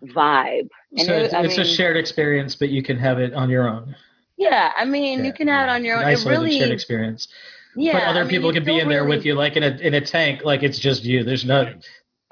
vibe. And so it- it's, it's a shared experience, but you can have it on your own. Yeah, I mean, Yeah, you can have it on your An own. It isolated really, shared experience. Yeah. but other I mean, people can be in there really- with you, like in a in a tank, like it's just you. There's no.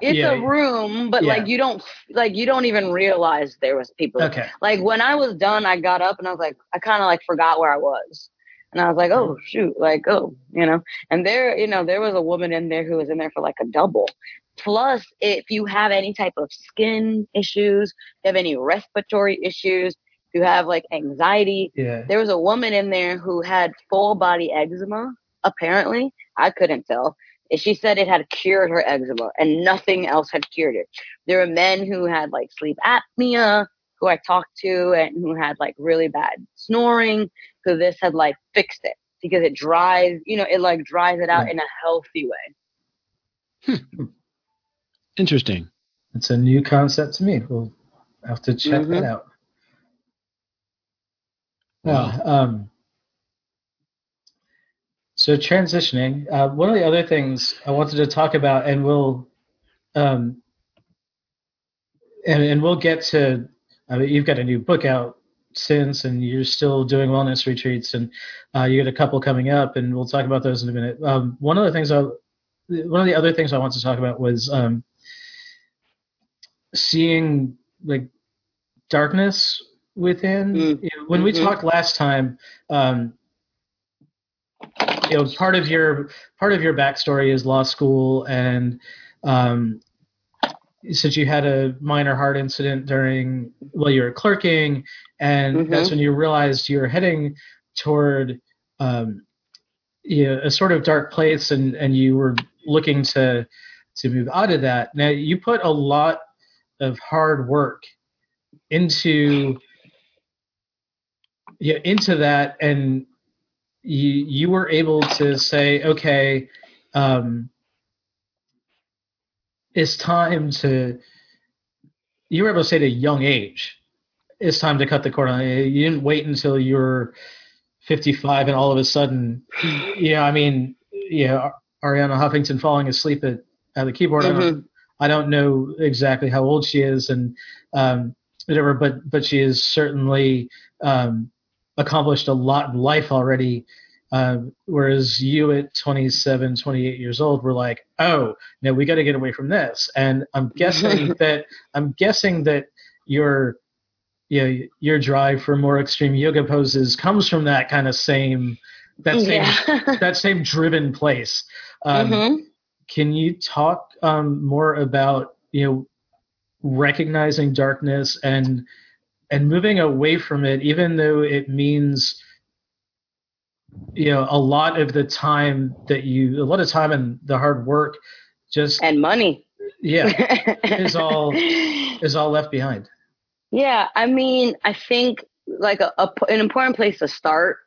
It's yeah. a room, but Yeah. like you don't like you don't even realize there was people. Okay. Like when I was done, I got up and I was like, I kind of like forgot where I was, and I was like, oh mm. shoot, like oh, you know. And there, you know, there was a woman in there who was in there for like a double. Plus, if you have any type of skin issues, if you have any respiratory issues, if you have like anxiety, Yeah. there was a woman in there who had full body eczema. Apparently, I couldn't tell. And She said it had cured her eczema and nothing else had cured it. There were men who had like sleep apnea who I talked to and who had like really bad snoring who this had like fixed it because it dries, you know, it like dries it out Right. in a healthy way. Interesting. It's a new concept to me. We'll have to check Mhm. that out. Wow. Well, um, so transitioning, uh, one of the other things I wanted to talk about, and we'll, um, and and we'll get to. I mean, you've got a new book out since, and you're still doing wellness retreats, and uh, you got a couple coming up, and we'll talk about those in a minute. Um, one of the things I, one of the other things I want to talk about was um, seeing like darkness within. Mm. You know, when we Mhm. talked last time, um, you know, part of your part of your backstory is law school, and um, since you had a minor heart incident during while you were clerking, and Mhm. that's when you realized you were heading toward um, you know, a sort of dark place, and and you were looking to to move out of that. Now you put a lot of hard work into yeah into that and you you were able to say okay um it's time to you were able to say at a young age it's time to cut the cord on you didn't wait until you were 55 and all of a sudden yeah i mean yeah arianna huffington falling asleep at, at the keyboard. I, don't, I don't know exactly how old she is and um whatever but but she is certainly um accomplished a lot in life already um, whereas you at 27 28 years old were like oh no we got to get away from this and i'm guessing that i'm guessing that your you know, your drive for more extreme yoga poses comes from that kind of same that same yeah. that same driven place um, Mhm. can you talk um, more about you know recognizing darkness and and moving away from it even though it means you know a lot of the time that you a lot of time and the hard work just and money. yeah is all is all left behind Yeah, I mean, I think like a, a, an important place to start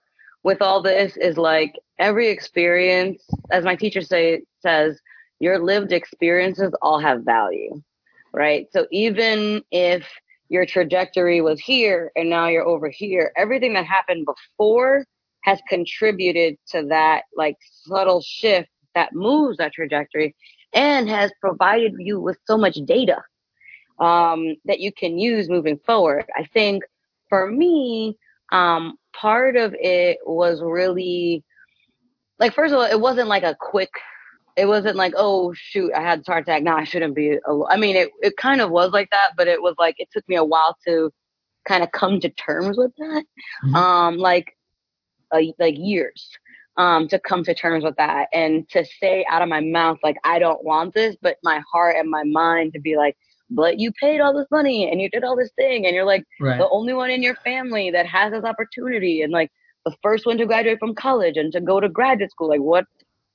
with all this is like every experience, as my teacher say says, your lived experiences all have value, right? So even if your trajectory was here and now you're over here, everything that happened before has contributed to that like subtle shift that moves that trajectory and has provided you with so much data um, that you can use moving forward. I think for me, um, part of it was really like, first of all, it wasn't like a quick, it wasn't like, oh shoot, I had a heart attack. Now I shouldn't be. al-" I mean, it, it kind of was like that, but it was like, it took me a while to kind of come to terms with that. Mhm. Um, like, uh, like years. Um, to come to terms with that and to say out of my mouth, like, I don't want this, but my heart and my mind to be like, but you paid all this money and you did all this thing and you're like right the only one in your family that has this opportunity and like the first one to graduate from college and to go to graduate school like what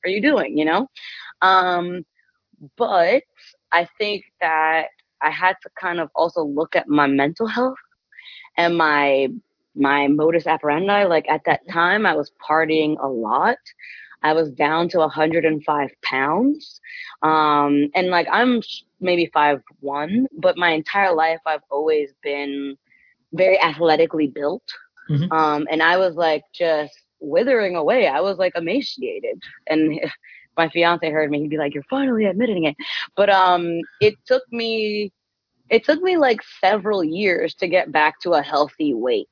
are you doing you know? Um but i think that i had to kind of also look at my mental health and my my modus operandi. Like at that time i was partying a lot. I was down to 105 pounds. Um and like i'm maybe five one but my entire life i've always been very athletically built. Mhm. um and i was like just withering away. I was like emaciated. And my fiance heard me, he'd be like, You're finally admitting it. But um it took me it took me like several years to get back to a healthy weight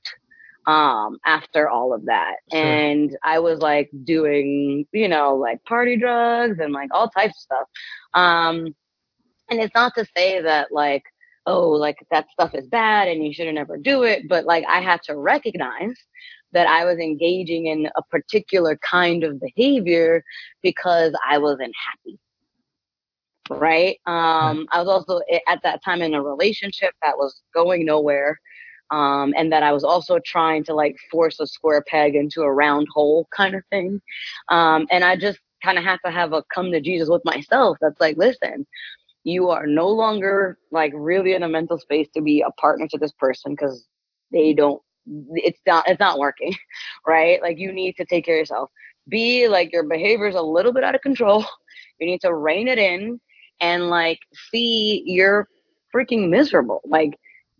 um after all of that sure. and i was like doing you know like party drugs and like all types of stuff um and it's not to say that like oh like that stuff is bad and you shouldn't ever do it but like i had to recognize that i was engaging in a particular kind of behavior because i wasn't happy. Right? Um i was also at that time in a relationship that was going nowhere um, and that I was also trying to like force a square peg into a round hole kind of thing. Um, and I just kind of had to have a come to Jesus with myself that's like, listen, you are no longer like really in a mental space to be a partner to this person because they don't it's not it's not working right like you need to take care of yourself be like your behavior is a little bit out of control you need to rein it in and like see you're freaking miserable like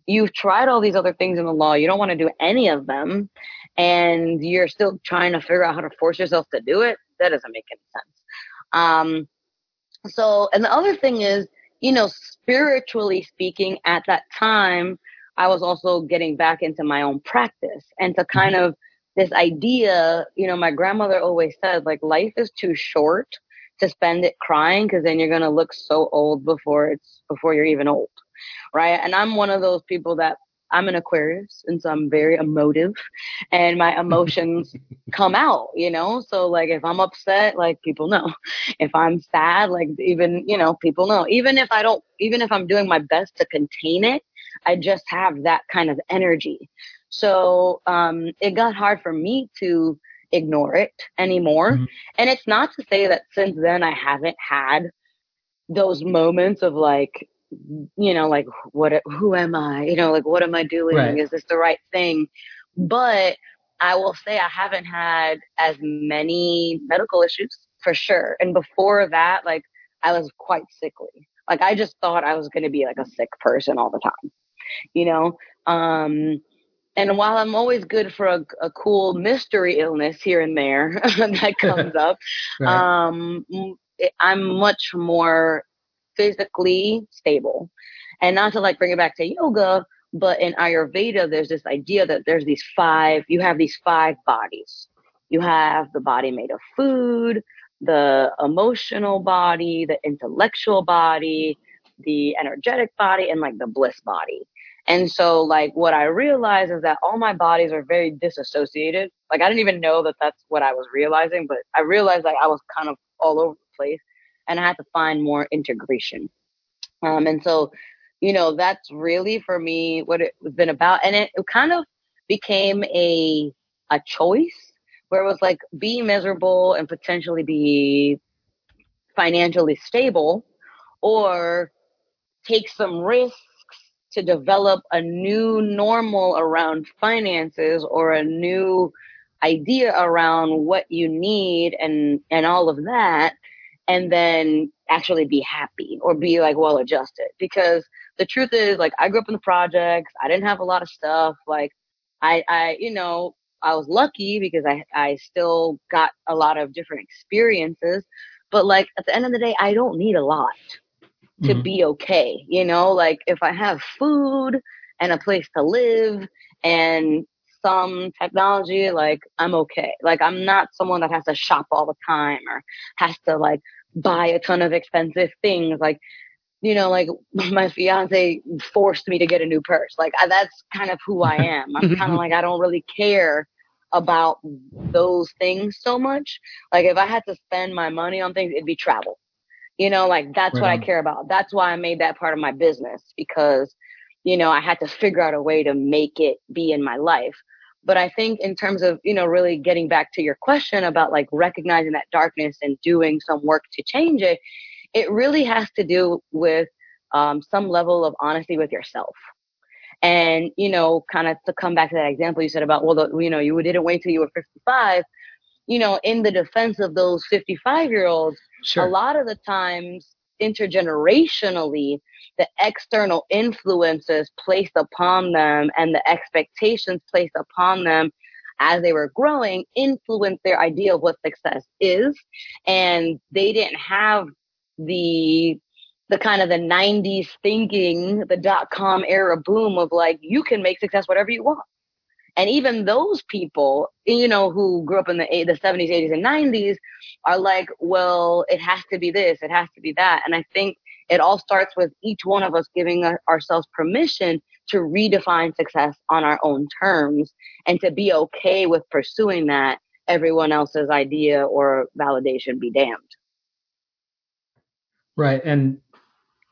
you've tried all these other things in the law. You don't want to do any of them. And you're still trying to figure out how to force yourself to do it. That doesn't make any sense. Um, so, and the other thing is, you know, spiritually speaking, at that time, I was also getting back into my own practice and to kind mm-hmm. of this idea, you know, my grandmother always said, like, life is too short to spend it crying because then you're going to look so old before it's, before you're even old right? And I'm one of those people that I'm an Aquarius, and so I'm very emotive, and my emotions come out, you know. So like, if I'm upset, like people know. If I'm sad, like even you know, people know. Even if I don't, even if I'm doing my best to contain it, I just have that kind of energy. So um, it got hard for me to ignore it anymore. Mm-hmm. And it's not to say that since then I haven't had those moments of like you know, like what, who am I? You know, like what am I doing? Right. Is this the right thing? But I will say I haven't had as many medical issues for sure. And before that, like I was quite sickly. Like I just thought I was going to be like a sick person all the time, you know? Um, and while I'm always good for a, a cool mystery illness here and there that comes up, right. um, I'm much more physically stable. And not to like bring it back to yoga, but in Ayurveda, there's this idea that there's these five, you have these five bodies. You have the body made of food, the emotional body, the intellectual body, the energetic body, and like the bliss body. And so, like, what I realized is that all my bodies are very disassociated. Like, I didn't even know that that's what I was realizing, but I realized like I was kind of all over the place and I had to find more integration. Um, and so, you know, that's really for me what it's been about. And it, it kind of became a a choice where it was like be miserable and potentially be financially stable or take some risks to develop a new normal around finances or a new idea around what you need and and all of that and then actually be happy or be like well adjusted. Because the truth is like I grew up in the projects. I didn't have a lot of stuff. Like I I you know I was lucky because I I still got a lot of different experiences. But like at the end of the day I don't need a lot to mm-hmm. be okay you know like if I have food and a place to live and some technology, like I'm okay. Like I'm not someone that has to shop all the time or has to like buy a ton of expensive things. Like, you know, like my fiance forced me to get a new purse. Like that's kind of who I am. I'm kind of like I don't really care about those things so much. Like if I had to spend my money on things, it'd be travel. You know, like that's right what. I care about. That's why I made that part of my business because you know, I had to figure out a way to make it be in my life. But I think in terms of, you know, really getting back to your question about like recognizing that darkness and doing some work to change it, it really has to do with um, some level of honesty with yourself. And, you know, kind of to come back to that example you said about, well, the, you know, you didn't wait till you were 55. You know, in the defense of those 55 year olds, sure. a lot of the times intergenerationally, the external influences placed upon them and the expectations placed upon them as they were growing influenced their idea of what success is. And they didn't have the the kind of the 90s thinking, the dot com era boom of like, you can make success whatever you want. And even those people, you know, who grew up in the the 70s, 80s, and 90s are like, well, it has to be this, it has to be that. And I think it all starts with each one of us giving ourselves permission to redefine success on our own terms and to be okay with pursuing that everyone else's idea or validation be damned. Right. And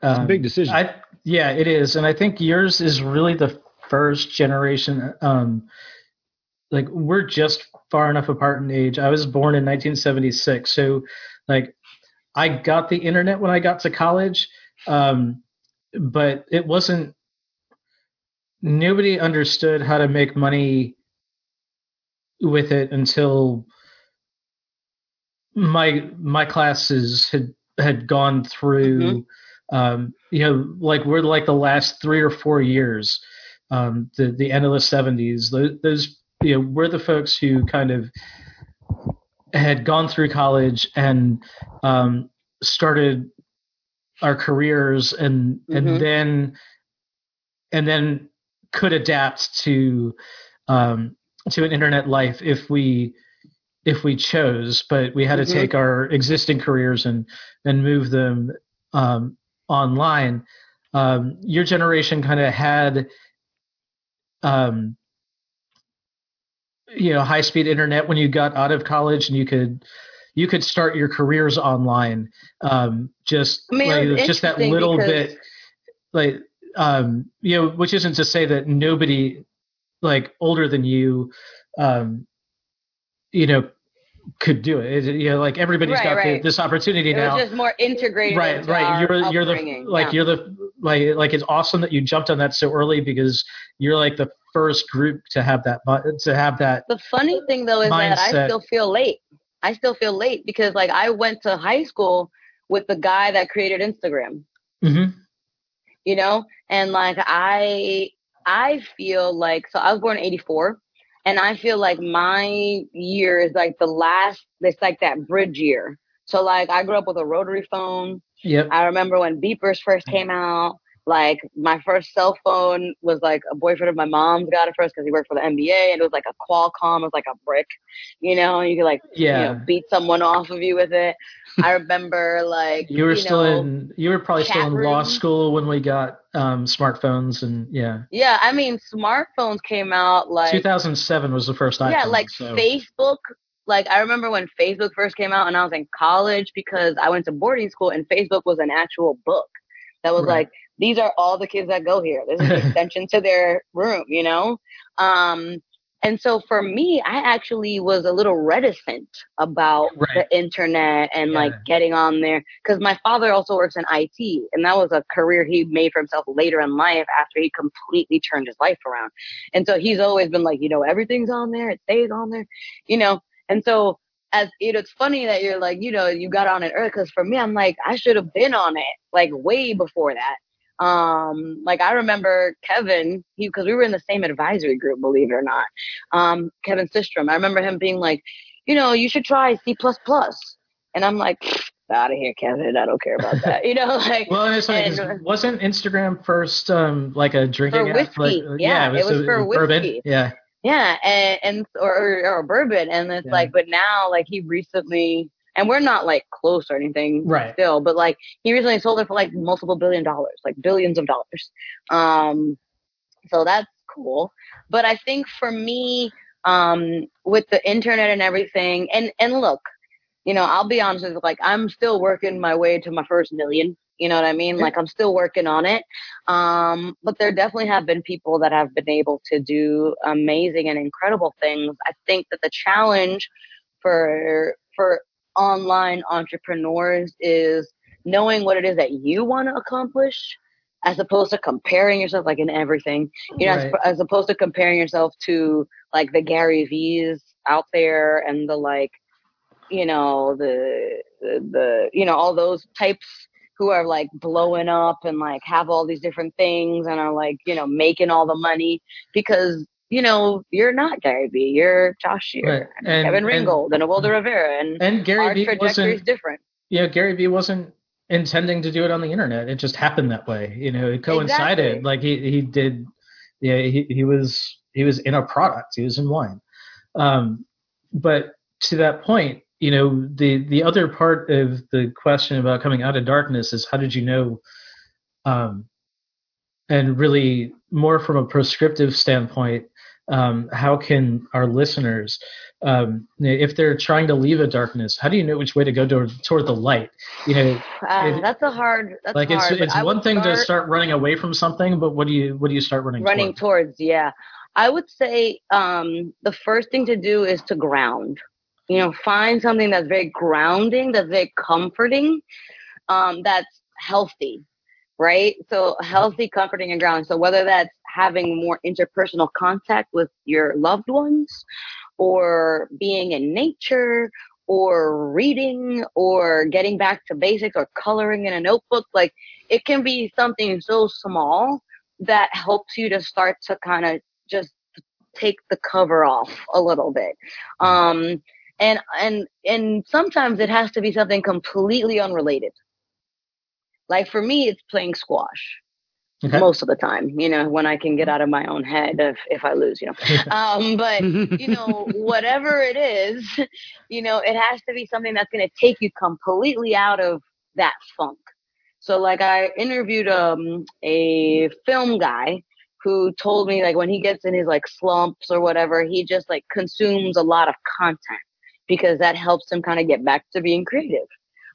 um, it's a big decision. I, yeah, it is. And I think yours is really the first generation. Um, like we're just far enough apart in age. I was born in 1976. So like I got the internet when I got to college. Um, but it wasn't nobody understood how to make money with it until my my classes had had gone through mm-hmm. um, you know like we're like the last three or four years um, the the end of the 70s those, those you know we're the folks who kind of had gone through college and um, started our careers and mm-hmm. and then and then could adapt to um, to an internet life if we if we chose, but we had mm-hmm. to take our existing careers and and move them um, online. Um, your generation kind of had, um, you know, high speed internet when you got out of college, and you could you could start your careers online. Um, just I mean, like, just that little bit, like um, you know, which isn't to say that nobody like older than you, um, you know, could do it. it you know, like everybody's right, got right. The, this opportunity it now. just more integrated. Right, right. You're you're the like yeah. you're the like like it's awesome that you jumped on that so early because you're like the first group to have that to have that. The funny thing though is mindset. that I still feel late. I still feel late because like I went to high school with the guy that created Instagram. Mm-hmm. You know, and like I I feel like so I was born in 84 and I feel like my year is like the last it's like that bridge year. So like I grew up with a rotary phone. Yep. I remember when beepers first came out. Like my first cell phone was like a boyfriend of my mom's got it first because he worked for the NBA and it was like a Qualcomm, it was like a brick, you know, you could like yeah. you know, beat someone off of you with it. I remember like you were you still know, in you were probably still in room. law school when we got um, smartphones and yeah. Yeah, I mean smartphones came out like 2007 was the first iPhone. Yeah, like so. Facebook. Like I remember when Facebook first came out and I was in college because I went to boarding school and Facebook was an actual book that was right. like these are all the kids that go here. This is an extension to their room, you know? Um, and so for me, I actually was a little reticent about right. the internet and yeah. like getting on there because my father also works in IT and that was a career he made for himself later in life after he completely turned his life around. And so he's always been like, you know, everything's on there, it stays on there, you know? And so as you know, it's funny that you're like, you know, you got on it early because for me, I'm like, I should have been on it like way before that. Um, like I remember Kevin, he because we were in the same advisory group, believe it or not. Um, Kevin Systrom. I remember him being like, you know, you should try C plus plus. And I'm like, out of here, Kevin. I don't care about that. You know, like. well, and it's like, and, wasn't Instagram first um like a drinking for whiskey? Like, yeah, yeah, it was, it was a, for whiskey. Bourbon. Yeah. Yeah, and, and or, or, or bourbon, and it's yeah. like, but now like he recently and we're not like close or anything right. still but like he recently sold it for like multiple billion dollars like billions of dollars. Um so that's cool. But i think for me um with the internet and everything and and look you know i'll be honest with you like i'm still working my way to my first million you know what i mean? Like i'm still working on it. Um but there definitely have been people that have been able to do amazing and incredible things. I think that the challenge for for online entrepreneurs is knowing what it is that you want to accomplish as opposed to comparing yourself like in everything. You know right. as, as, opposed to comparing yourself to like the gary vee's out there and the like you know the, the the you know all those types who are like blowing up and like have all these different things and are like you know making all the money because you know, you're not Gary Vee. You're Josh Shear, Right. And- Kevin and- Ringgold, and Wilda Rivera, and, And Gary our Vee trajectory is wasn't, different. know, Gary Vee wasn't intending to do it on the internet. It just happened that way. You know, it coincided. Exactly. Like he, he did, yeah, he, he was, he was in a product. He was in wine. Um, but to that point, you know, the, the other part of the question about coming out of darkness is how did you know, um, and really more from a prescriptive standpoint, um, how can our listeners, um, if they're trying to leave a darkness, how do you know which way to go toward, toward the light? You know, Uh, It- that's a hard. That's like it's hard. but it's one thing to start start running away from something, but what do you what do you start running running toward? towards. Yeah, I would say um, the first thing to do is to ground. You know, find something that's very grounding, that's very comforting, um, that's healthy, right? So healthy, comforting, and grounding. So whether that's having more interpersonal contact with your loved ones, or being in nature, or reading, or getting back to basics, or coloring in a notebook, like it can be something so small that helps you to start to kind of just take the cover off a little bit. Um, and and and sometimes it has to be something completely unrelated. Like for me, it's playing squash Okay. most of the time. You know, when I can get out of my own head if if I lose. You know, um, but you know, whatever it is, you know, it has to be something that's going to take you completely out of that funk. So, like, I interviewed um, a film guy who told me, like, when he gets in his like slumps or whatever, he just like consumes a lot of content because that helps them kind of get back to being creative,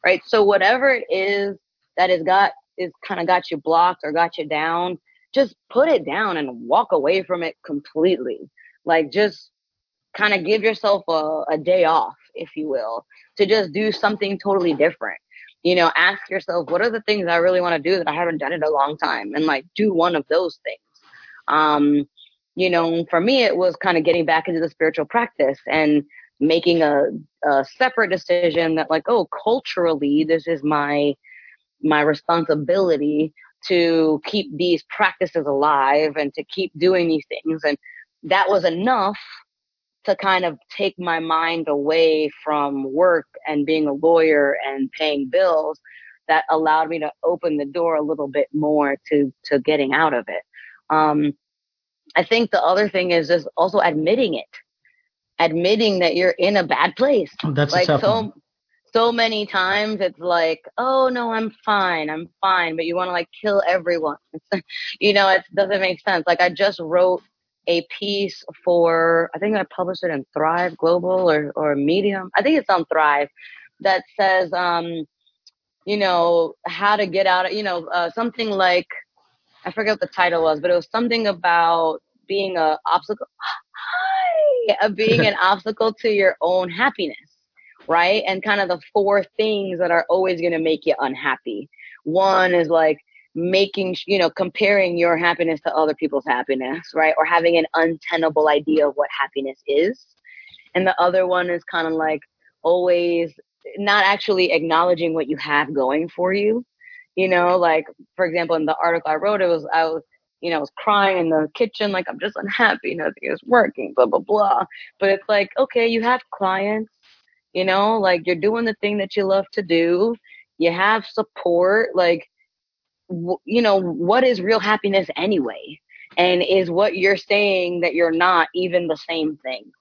right? So, whatever it is that has got is kind of got you blocked or got you down, just put it down and walk away from it completely. Like, just kind of give yourself a, a day off, if you will, to just do something totally different. You know, ask yourself, what are the things I really want to do that I haven't done in a long time? And like, do one of those things. Um, you know, for me, it was kind of getting back into the spiritual practice and making a, a separate decision that, like, oh, culturally, this is my my responsibility to keep these practices alive and to keep doing these things. And that was enough to kind of take my mind away from work and being a lawyer and paying bills that allowed me to open the door a little bit more to to getting out of it. Um, I think the other thing is just also admitting it, admitting that you're in a bad place. That's like so one. so many times it's like oh no i'm fine i'm fine but you want to like kill everyone you know it doesn't make sense like i just wrote a piece for i think i published it in thrive global or or medium i think it's on thrive that says um you know how to get out of you know uh, something like i forget what the title was but it was something about being a obstacle hi uh, being an obstacle to your own happiness right? And kind of the four things that are always going to make you unhappy. One is like making, you know, comparing your happiness to other people's happiness, right? Or having an untenable idea of what happiness is. And the other one is kind of like always not actually acknowledging what you have going for you. You know, like for example, in the article I wrote, it was I was, you know, I was crying in the kitchen, like I'm just unhappy, nothing is working, blah blah blah. But it's like, okay, you have clients, you know, like you're doing the thing that you love to do, you have support, like, w- you know, what is real happiness anyway? And is what you're saying that you're not even the same thing?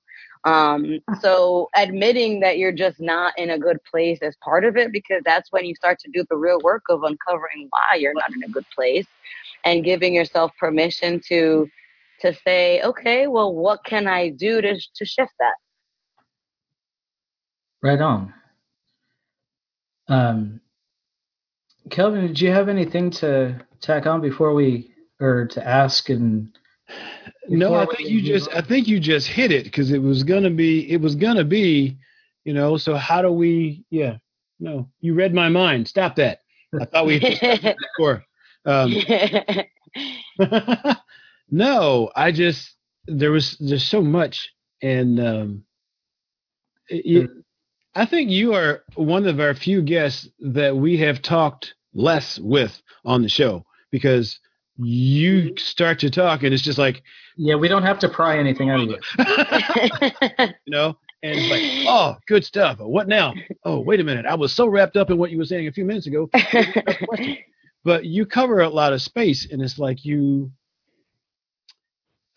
Um, so admitting that you're just not in a good place is part of it because that's when you start to do the real work of uncovering why you're not in a good place and giving yourself permission to to say, okay, well, what can I do to to shift that? Right on. Um, Kevin, did you have anything to tack on before we, or to ask and? No, I think you just on? I think you just hit it because it was gonna be it was gonna be, you know. So how do we? Yeah, no, you read my mind. Stop that. I thought we before. Um, no, I just there was there's so much, and um, it, I think you are one of our few guests that we have talked less with on the show because you start to talk, and it's just like, Yeah, we don't have to pry anything out of you. you know, and it's like, oh, good stuff. What now? Oh, wait a minute. I was so wrapped up in what you were saying a few minutes ago. But you cover a lot of space, and it's like you,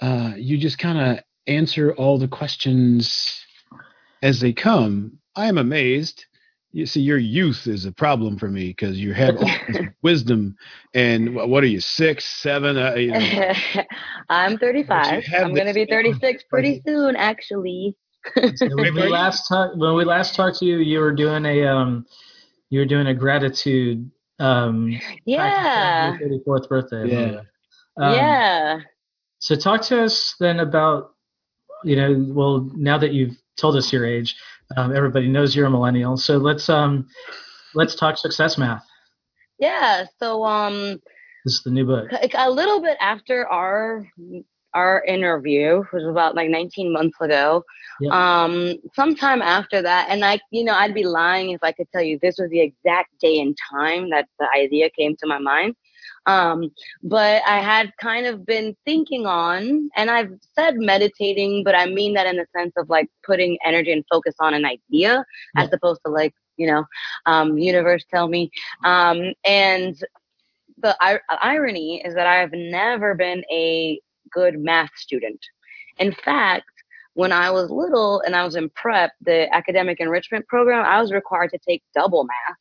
uh, you just kind of answer all the questions as they come. I am amazed. You see, your youth is a problem for me because you have all this wisdom. And wh- what are you, six, seven? Uh, you know, I'm 35. have I'm going to be 36 pretty soon, actually. When we last talked, when we last talked to you, you were doing a um, you were doing a gratitude um, Yeah. thirty fourth birthday. Yeah. Um, yeah. So talk to us then about, you know, well now that you've told us your age, um, everybody knows you're a millennial. So let's um, let's talk success math. Yeah. So, um, This is the new book. a little bit after our our interview, which was about like 19 months ago. Yep. Um, sometime after that, and I, you know, I'd be lying if I could tell you this was the exact day and time that the idea came to my mind. Um, but I had kind of been thinking on, and I've said meditating, but I mean that in the sense of like putting energy and focus on an idea as opposed to like, you know, um, universe tell me. Um, and the ir- irony is that I have never been a good math student. In fact, when I was little and I was in prep, the academic enrichment program, I was required to take double math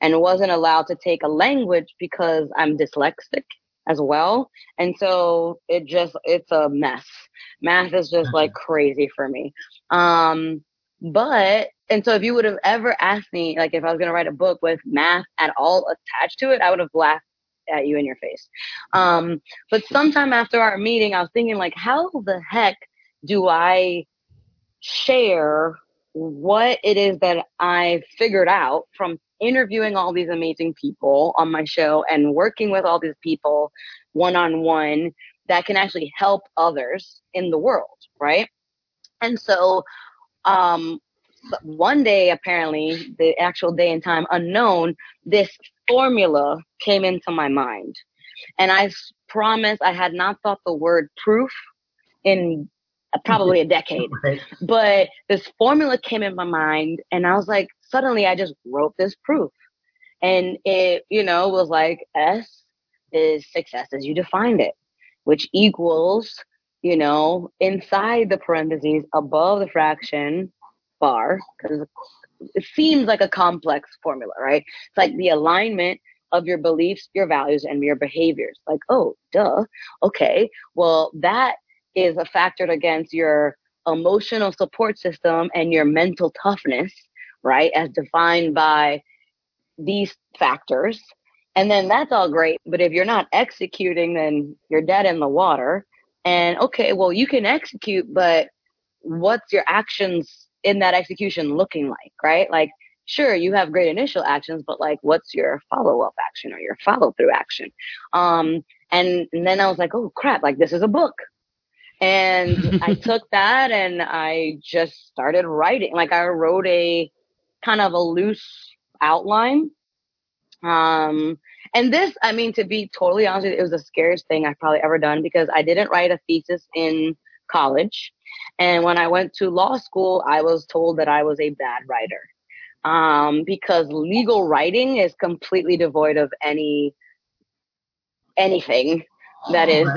and wasn't allowed to take a language because I'm dyslexic as well. And so it just, it's a mess. Math is just like crazy for me. Um, but, and so if you would have ever asked me, like if I was going to write a book with math at all attached to it, I would have laughed at you in your face. Um, but sometime after our meeting, I was thinking like, how the heck do I share what it is that I figured out from interviewing all these amazing people on my show and working with all these people one on one that can actually help others in the world, right? And so, um, one day, apparently, the actual day and time unknown, this formula came into my mind. And i promise I had not thought the word proof in uh, probably a decade Right. but this formula came in my mind and i was like suddenly i just wrote this proof and it you know was like s is success as you defined it which equals you know inside the parentheses above the fraction bar because it seems like a complex formula right it's like the alignment of your beliefs your values and your behaviors like oh duh okay well that is a factored against your emotional support system and your mental toughness, right? As defined by these factors. And then that's all great. But if you're not executing, then you're dead in the water. And okay, well, you can execute, but what's your actions in that execution looking like, right? Like, sure, you have great initial actions, but like, what's your follow up action or your follow through action? Um, and, and then I was like, oh crap, like this is a book. And I took that and I just started writing. Like I wrote a kind of a loose outline. Um, and this, I mean, to be totally honest with you, it was the scariest thing I've probably ever done because I didn't write a thesis in college. And when I went to law school, I was told that I was a bad writer. Um, because legal writing is completely devoid of any anything that is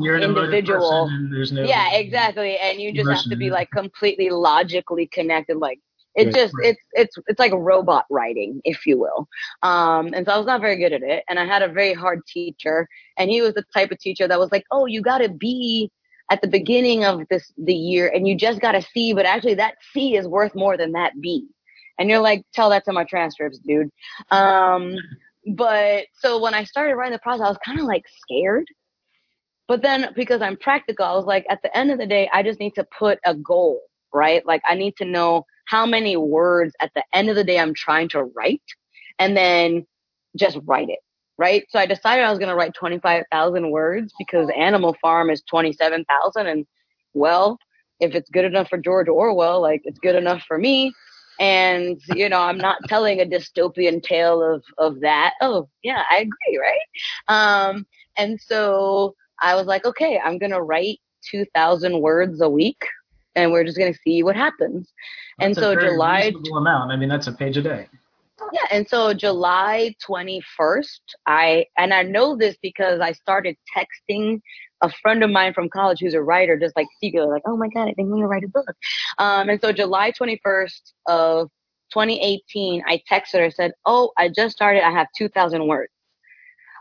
You're an individual. person no yeah exactly and you just have to be like completely logically connected like it just it's it's it's like robot writing if you will um and so i was not very good at it and i had a very hard teacher and he was the type of teacher that was like oh you got to be at the beginning of this the year and you just got a c but actually that c is worth more than that b. And you're like tell that to my transcripts dude. Um but so when i started writing the process i was kind of like scared. But then because I'm practical, I was like, at the end of the day, I just need to put a goal, right? Like I need to know how many words at the end of the day I'm trying to write and then just write it, right? So I decided I was going to write 25,000 words because Animal Farm is 27,000. And well, if it's good enough for George Orwell, like it's good enough for me. And, you know, I'm not telling a dystopian tale of, of that. Oh, yeah, I agree, right? Um, and so I was like, okay, I'm gonna write two thousand words a week, and we're just gonna see what happens. That's and a so very July amount. I mean, that's a page a day. Yeah, and so July 21st, I and I know this because I started texting a friend of mine from college who's a writer, just like secretly, like, oh my god, I think I'm gonna write a book. Um, and so July 21st of 2018, I texted her, said, oh, I just started, I have 2,000 words.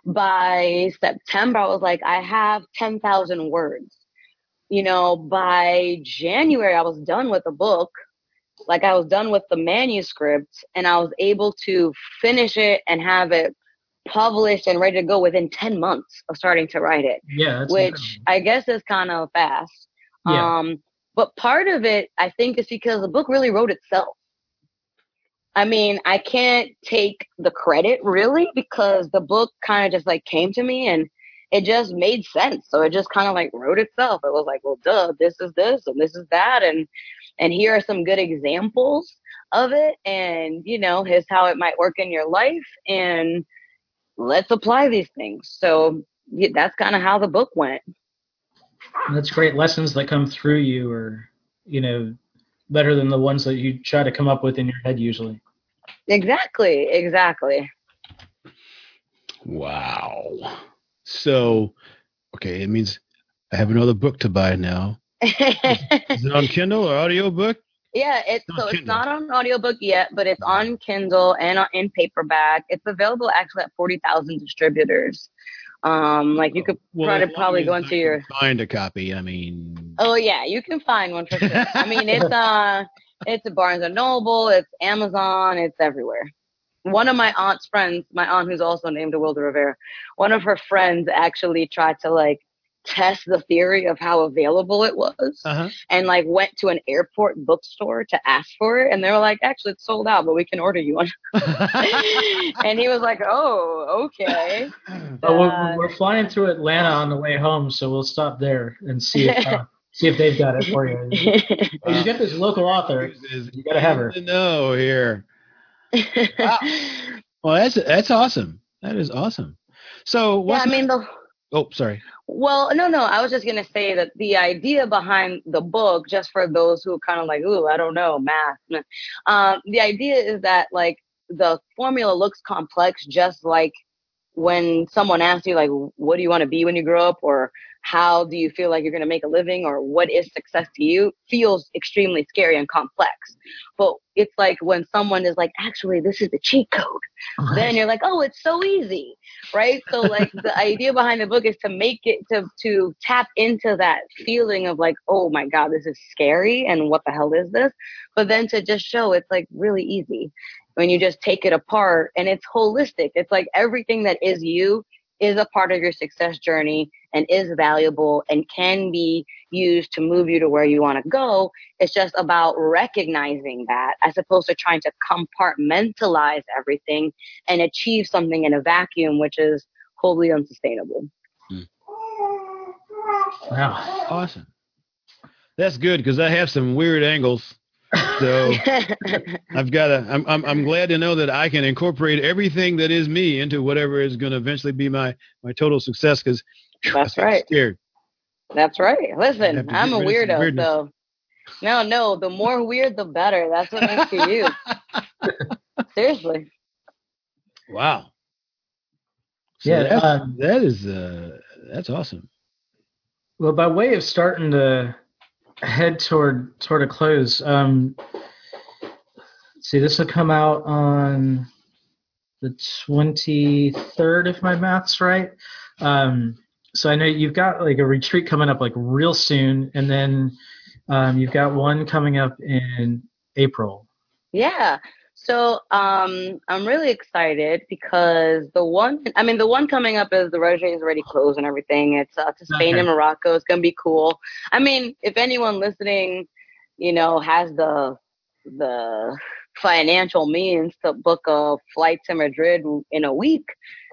By September, I was like, I have 10,000 words. You know, by January, I was done with the book like I was done with the manuscript and I was able to finish it and have it published and ready to go within 10 months of starting to write it, Yeah, that's which incredible. I guess is kind of fast. Yeah. Um, but part of it, I think, is because the book really wrote itself. I mean, I can't take the credit really because the book kind of just like came to me and it just made sense. So it just kind of like wrote itself. It was like, well, duh, this is this and this is that. And and here are some good examples of it and you know here's how it might work in your life and let's apply these things so yeah, that's kind of how the book went That's great lessons that come through you, or you know, better than the ones that you try to come up with in your head usually. exactly exactly Wow. So, okay, it means I have another book to buy now. Is it on Kindle or audiobook? yeah it's It's so it's not on audiobook yet but it's on kindle and on, in paperback it's available actually at 40000 distributors um like you could Well, try to probably go into your find a copy. I mean, Oh yeah, you can find one for sure. I mean, it's uh, it's at Barnes and Noble, it's Amazon, it's everywhere. One of my aunt's friends, my aunt who's also named Wilda Rivera, one of her friends actually tried to like test the theory of how available it was, uh huh. and like went to an airport bookstore to ask for it, and they were like, actually, it's sold out, but we can order you one. and he was like, oh, okay. But we're, Uh, we're flying through Atlanta on the way home, so we'll stop there and see if uh, see if they've got it for you. Hey, you get this local author. You gotta have her. No, here. Well, that's that's awesome. That is awesome. So, yeah, I mean the oh, sorry. Well, no, no. I was just gonna say that the idea behind the book, just for those who are kind of like, ooh, I don't know, math. Um, the idea is that like the formula looks complex, just like when someone asks you like, what do you want to be when you grow up, or how do you feel like you're gonna make a living, or what is success to you, feels extremely scary and complex. But it's like when someone is like, actually, this is the cheat code then you're like, oh, it's so easy, right? So like the idea behind the book is to make it to to tap into that feeling of like, oh my god, this is scary, and what the hell is this? But then to just show it's like really easy when you just take it apart and it's holistic. It's like everything that is you is a part of your success journey and is valuable and can be used to move you to where you want to go. It's just about recognizing that as opposed to trying to compartmentalize everything and achieve something in a vacuum, which is wholly unsustainable. Hmm. Wow. Awesome. That's good because I have some weird angles. So I've got to. I'm, I'm I'm glad to know that I can incorporate everything that is me into whatever is going to eventually be my my total success. Because That's right. Scared. That's right. Listen, I'm a get rid of some weirdo, so no, no. The more weird, the better. That's what makes you you. Seriously. Wow. So Yeah, that's, um, that is uh, that's awesome. Well, by way of starting to head toward toward a close, um, see, this will come out on the twenty third, if my math's right. Um, so I know you've got like a retreat coming up like real soon, and then um, you've got one coming up in April. Yeah. So um, I'm really excited because the one, I mean, the one coming up is the registration is already closed and everything. It's uh, to Spain Okay. and Morocco. It's gonna be cool. I mean, if anyone listening, you know, has the the financial means to book a flight to Madrid in a week,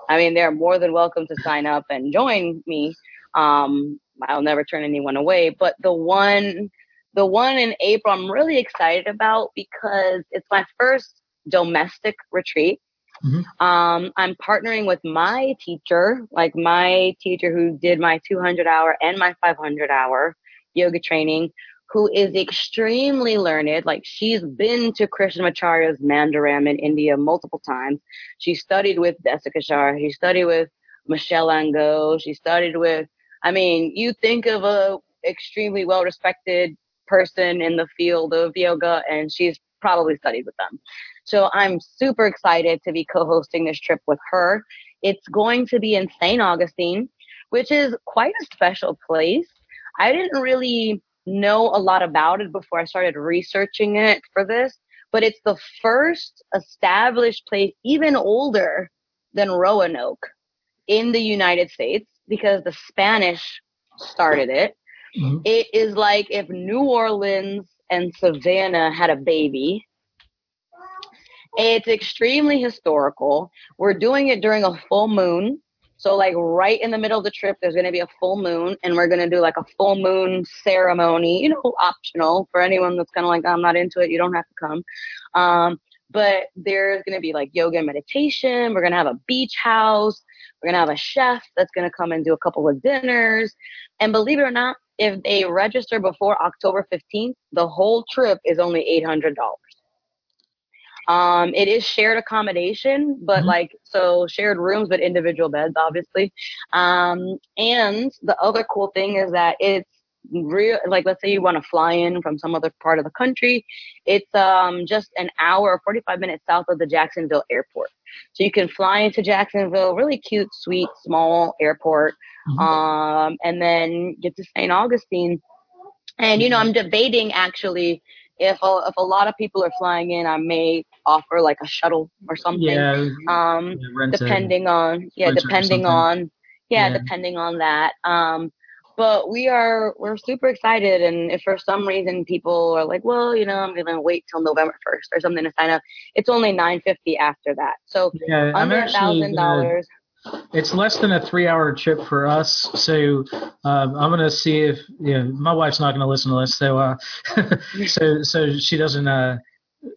I mean, they're more than welcome to sign up and join me. Um, I'll never turn anyone away. But the one the one in April I'm really excited about because it's my first domestic retreat. Mm-hmm. Um, I'm partnering with my teacher, like my teacher who did my 200 hour and my 500 hour yoga training, who is extremely learned. Like she's been to Krishnamacharya's Mandiram in India multiple times. She studied with Desikachar. She studied with Michelle Ango. She studied with, I mean, you think of a extremely well respected person in the field of yoga and she's probably studied with them. So I'm super excited to be co-hosting this trip with her. It's going to be in St. Augustine, which is quite a special place. I didn't really know a lot about it before I started researching it for this, but it's the first established place, even older than Roanoke in the United States because the Spanish started it. Mm-hmm. it is like if New Orleans and Savannah had a baby. It's extremely historical. We're doing it during a full moon. So like right in the middle of the trip, there's going to be a full moon and we're going to do like a full moon ceremony, you know, optional for anyone that's kind of like, I'm not into it. You don't have to come. Um, but there's going to be like yoga and meditation. We're going to have a beach house. We're going to have a chef that's going to come and do a couple of dinners. And believe it or not, if they register before October 15th, the whole trip is only $800. Um, it is shared accommodation, but mm-hmm. like so shared rooms, but individual beds, obviously. Um, and the other cool thing is that it's real. Like, let's say you want to fly in from some other part of the country, it's um just an hour or 45 minutes south of the Jacksonville airport. So you can fly into Jacksonville, really cute, sweet, small airport, mm-hmm. um, and then get to St. Augustine. And you know, I'm debating actually if a, if a lot of people are flying in, I may offer like a shuttle or something. Yeah. Um, yeah, depending a, on yeah, depending on yeah, yeah, depending on that. Um, but we are we're super excited, and if for some reason people are like, well, you know, I'm gonna wait till November first or something to sign up, it's only nine fifty after that. So yeah, under a thousand dollars it's less than a three hour trip for us. So um, I'm gonna see if you know my wife's not gonna listen to this, so uh, so so she doesn't uh,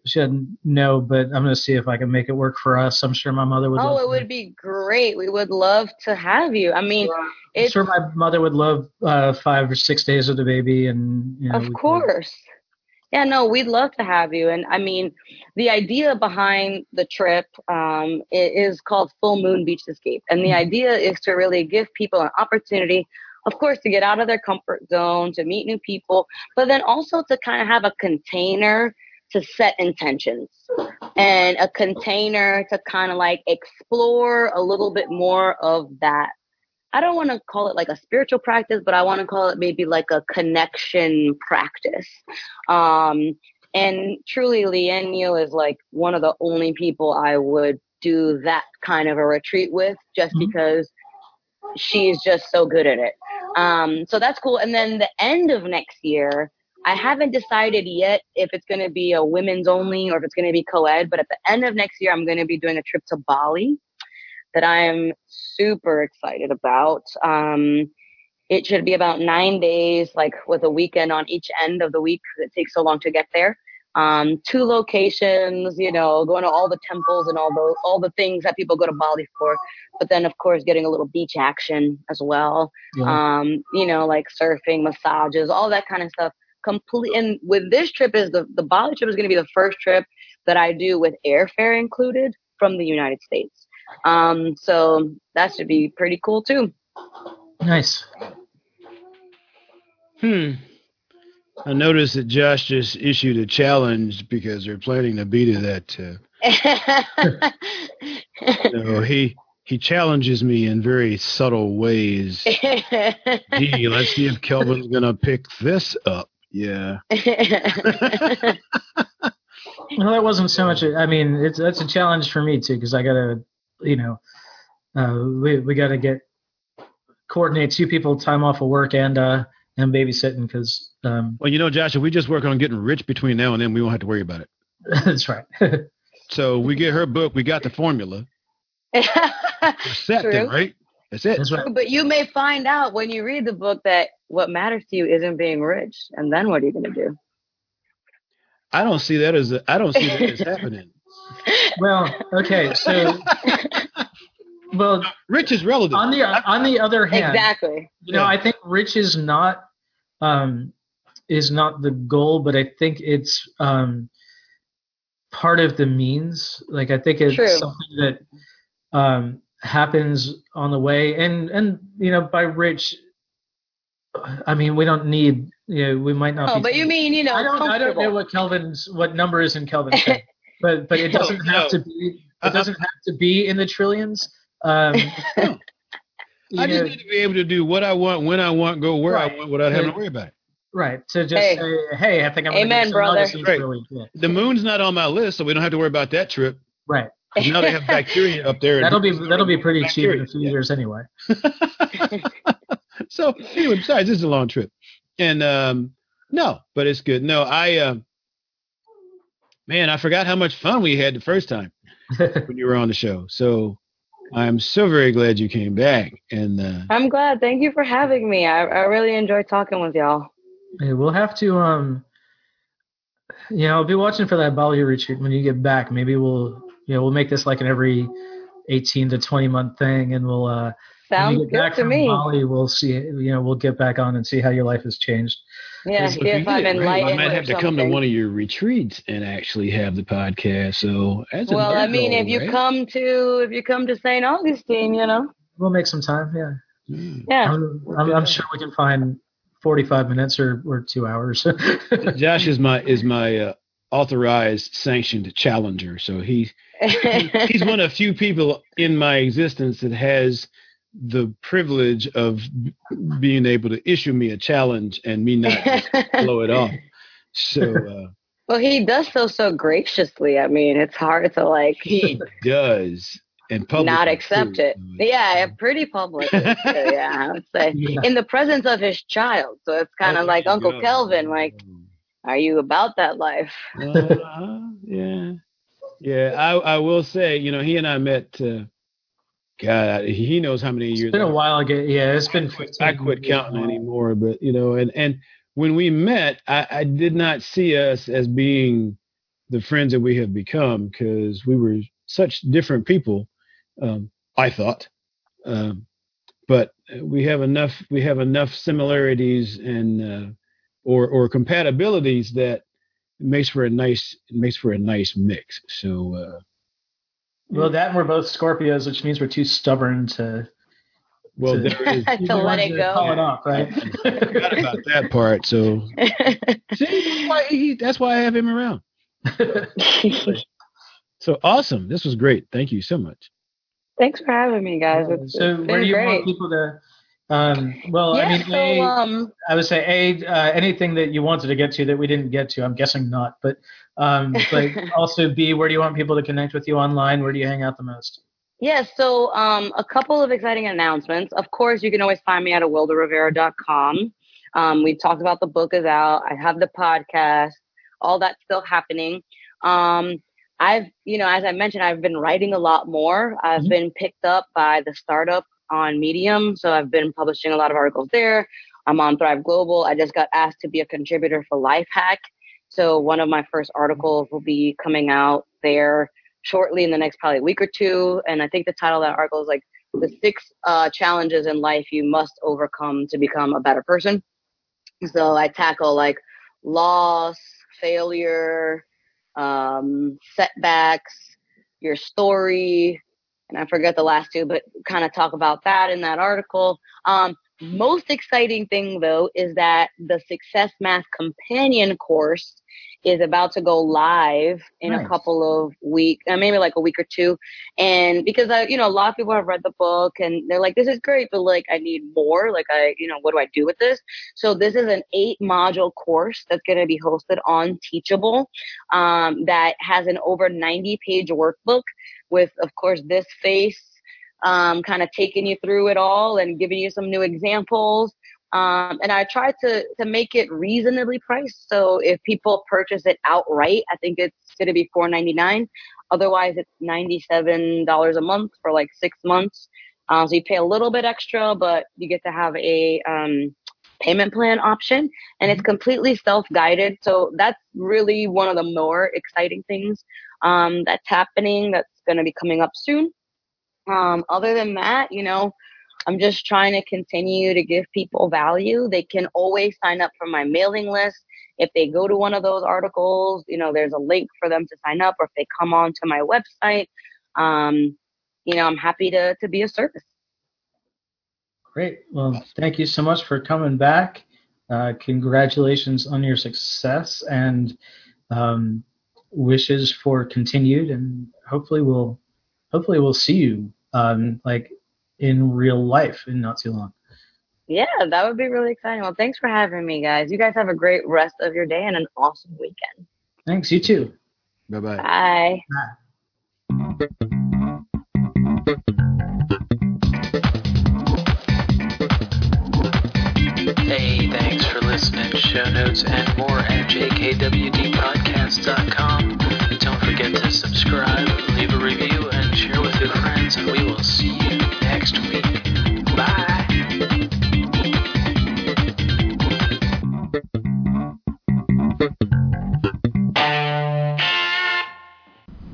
she doesn't know, but I'm gonna see if I can make it work for us. I'm sure my mother would. Oh, it would be great. We would love to have you. I mean, I'm sure my mother would love uh, five or six days with the baby, and you know, of course. Yeah, no, we'd love to have you. And I mean, the idea behind the trip um, is called Full Moon Beach Escape. And the idea is to really give people an opportunity, of course, to get out of their comfort zone, to meet new people, but then also to kind of have a container to set intentions and a container to kind of like explore a little bit more of that I don't want to call it like a spiritual practice, but I want to call it maybe like a connection practice. Um, and truly, Leanne Neal is like one of the only people I would do that kind of a retreat with just mm-hmm. because she's just so good at it. Um, so that's cool. And then the end of next year, I haven't decided yet if it's going to be a women's only or if it's going to be co ed, but at the end of next year, I'm going to be doing a trip to Bali that I'm super excited about. Um, it should be about nine days, like with a weekend on each end of the week. It takes so long to get there. Um, two locations, you know, going to all the temples and all the all the things that people go to Bali for. But then, of course, getting a little beach action as well. Yeah. Um, you know, like surfing, massages, all that kind of stuff. Complete. And with this trip, is the the Bali trip is going to be the first trip that I do with airfare included from the United States. Um, so that should be pretty cool too. Nice. Hmm. I noticed that Josh just issued a challenge because they're planning to beat it at. Uh, so he he challenges me in very subtle ways. Gee, let's see if Kevin's gonna pick this up. Yeah. well, that wasn't so much. I mean, it's that's a challenge for me too because I gotta you know, uh, we we got to get coordinate two people time off of work and uh and babysitting because um, well you know Josh if we just work on getting rich between now and then we won't have to worry about it. That's right. So we get her book we got the formula. Set then right? That's it. That's right. but you may find out when you read the book that what matters to you isn't being rich and then what are you going to do? I don't see that as a, I don't see that as happening. Well, okay, so well, Rich is relative. on the on the other hand, exactly. you know, Yeah. I think rich is not um, is not the goal, but I think it's um, part of the means. Like I think it's True. something that um, happens on the way, and and you know, by rich, I mean we don't need. You know, we might not. Oh, be but you mean you know I don't. I don't know what Kevin's what number is in Kevin's head, but but it doesn't No, have no. to be. It doesn't have to be in the trillions. Um, No. you I just know, need to be able to do what I want, when I want, go where Right. I want, without having to worry about it. right to just Hey. say, hey, I think I'm. gonna Amen, do some brother. Right. Trillium. Yeah. The moon's not on my list, so we don't have to worry about that trip. Right. Now they have bacteria up there. That'll be that'll be pretty cheap in Bacteria, a few yeah. years anyway. so anyway, besides, this is a long trip, and um, no, but it's good. No, I, uh, man, I forgot how much fun we had the first time when you were on the show. So I'm so very glad you came back, and uh, I'm glad. Thank you for having me. I, I really enjoyed talking with y'all. Yeah, we'll have to um. You know, I'll be watching for that Bali retreat when you get back. Maybe we'll you know we'll make this like an every eighteen to twenty month thing, and we'll uh when Sounds you get good back to from me. Bali, we'll see. You know, we'll get back on and see how your life has changed. Yeah, so if I'm you did, right, I might have to come to one of your retreats and actually have the podcast. So that's Well, I mean, goal, if you right? come to if you come to St. Augustine, you know, We'll make some time. Yeah, Mm. yeah. I'm, I'm, I'm sure we can find 45 minutes or, or two hours. Josh is my is my uh, authorized sanctioned challenger, so he he's one of few people in my existence that has the privilege of being able to issue me a challenge and me not blow it off. So uh, well, he does so so graciously. I mean, it's hard to like he does and public not accept too. it. Yeah, pretty public. yeah, I would say Yeah. in the presence of his child. So it's kind of Oh, like Uncle. Kevin. Like, are you about that life? Uh-huh, yeah, yeah. I I will say, you know, he and I met. Uh, God, he knows how many years. it's been a while ago. Yeah, it's been 15 I quit counting anymore, but you know, and and when we met, I, I did not see us as being the friends that we have become because we were such different people. Um, I thought, um, but we have enough we have enough similarities and uh, or or compatibilities that makes for a nice makes for a nice mix. So uh, Well, that and we're both Scorpios, which means we're too stubborn to, well, To- there is. To let it go. Call it off, right? Forgot about that part. So see, that's why, he, that's why I have him around. So awesome. This was great. Thank you so much. Thanks for having me, guys. It's, so, it's where do you great. want people to? Um, well, yeah, I mean, so a, um, I would say a uh, anything that you wanted to get to that we didn't get to. I'm guessing not, but um, but also b where do you want people to connect with you online? Where do you hang out the most? Yeah, so um, a couple of exciting announcements. Of course, you can always find me at awilderrivera.com. Um, we talked about the book is out. I have the podcast. All that's still happening. Um, I've, you know, as I mentioned, I've been writing a lot more. I've Mhm. been picked up by the startup on Medium, so I've been publishing a lot of articles there. I'm on Thrive Global. I just got asked to be a contributor for Lifehack. So one of my first articles will be coming out there shortly in the next probably week or two. And I think the title of that article is like the six uh, challenges in life you must overcome to become a better person. So I tackle like loss, failure, um, setbacks, your story, and I forget the last two, but kind of talk about that in that article. Um, most exciting thing though is that the Success Math Companion course is about to go live in a couple of weeks, uh, maybe like a week or two. And because I, you know, a lot of people have read the book and they're like, this is great, but like, I need more. Like, I, you know, what do I do with this? So this is an eight module course that's going to be hosted on Teachable, um, that has an over 90 page workbook with, of course, this face, um, kind of taking you through it all and giving you some new examples. Um, and I try to to make it reasonably priced. So if people purchase it outright, I think it's going to be four ninety nine. Otherwise, it's ninety seven dollars a month for like six months. Uh, so you pay a little bit extra, but you get to have a um, payment plan option and it's completely self-guided so that's really one of the more exciting things um, that's happening that's going to be coming up soon um, other than that you know i'm just trying to continue to give people value they can always sign up for my mailing list if they go to one of those articles you know there's a link for them to sign up or if they come on to my website um, you know i'm happy to to be a service Great. Well, thank you so much for coming back. Uh, congratulations on your success and um, wishes for continued and hopefully we'll hopefully we'll see you um, like in real life in not too long. Yeah, that would be really exciting. Well, thanks for having me, guys. You guys have a great rest of your day and an awesome weekend. Thanks. You too. Bye-bye. Bye. Hey, thanks for listening. Show notes and more at jkwdpodcast.com. Don't forget to subscribe, leave a review, and share with your friends, and we will see you next week. Bye.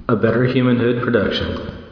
A Better Humanhood production.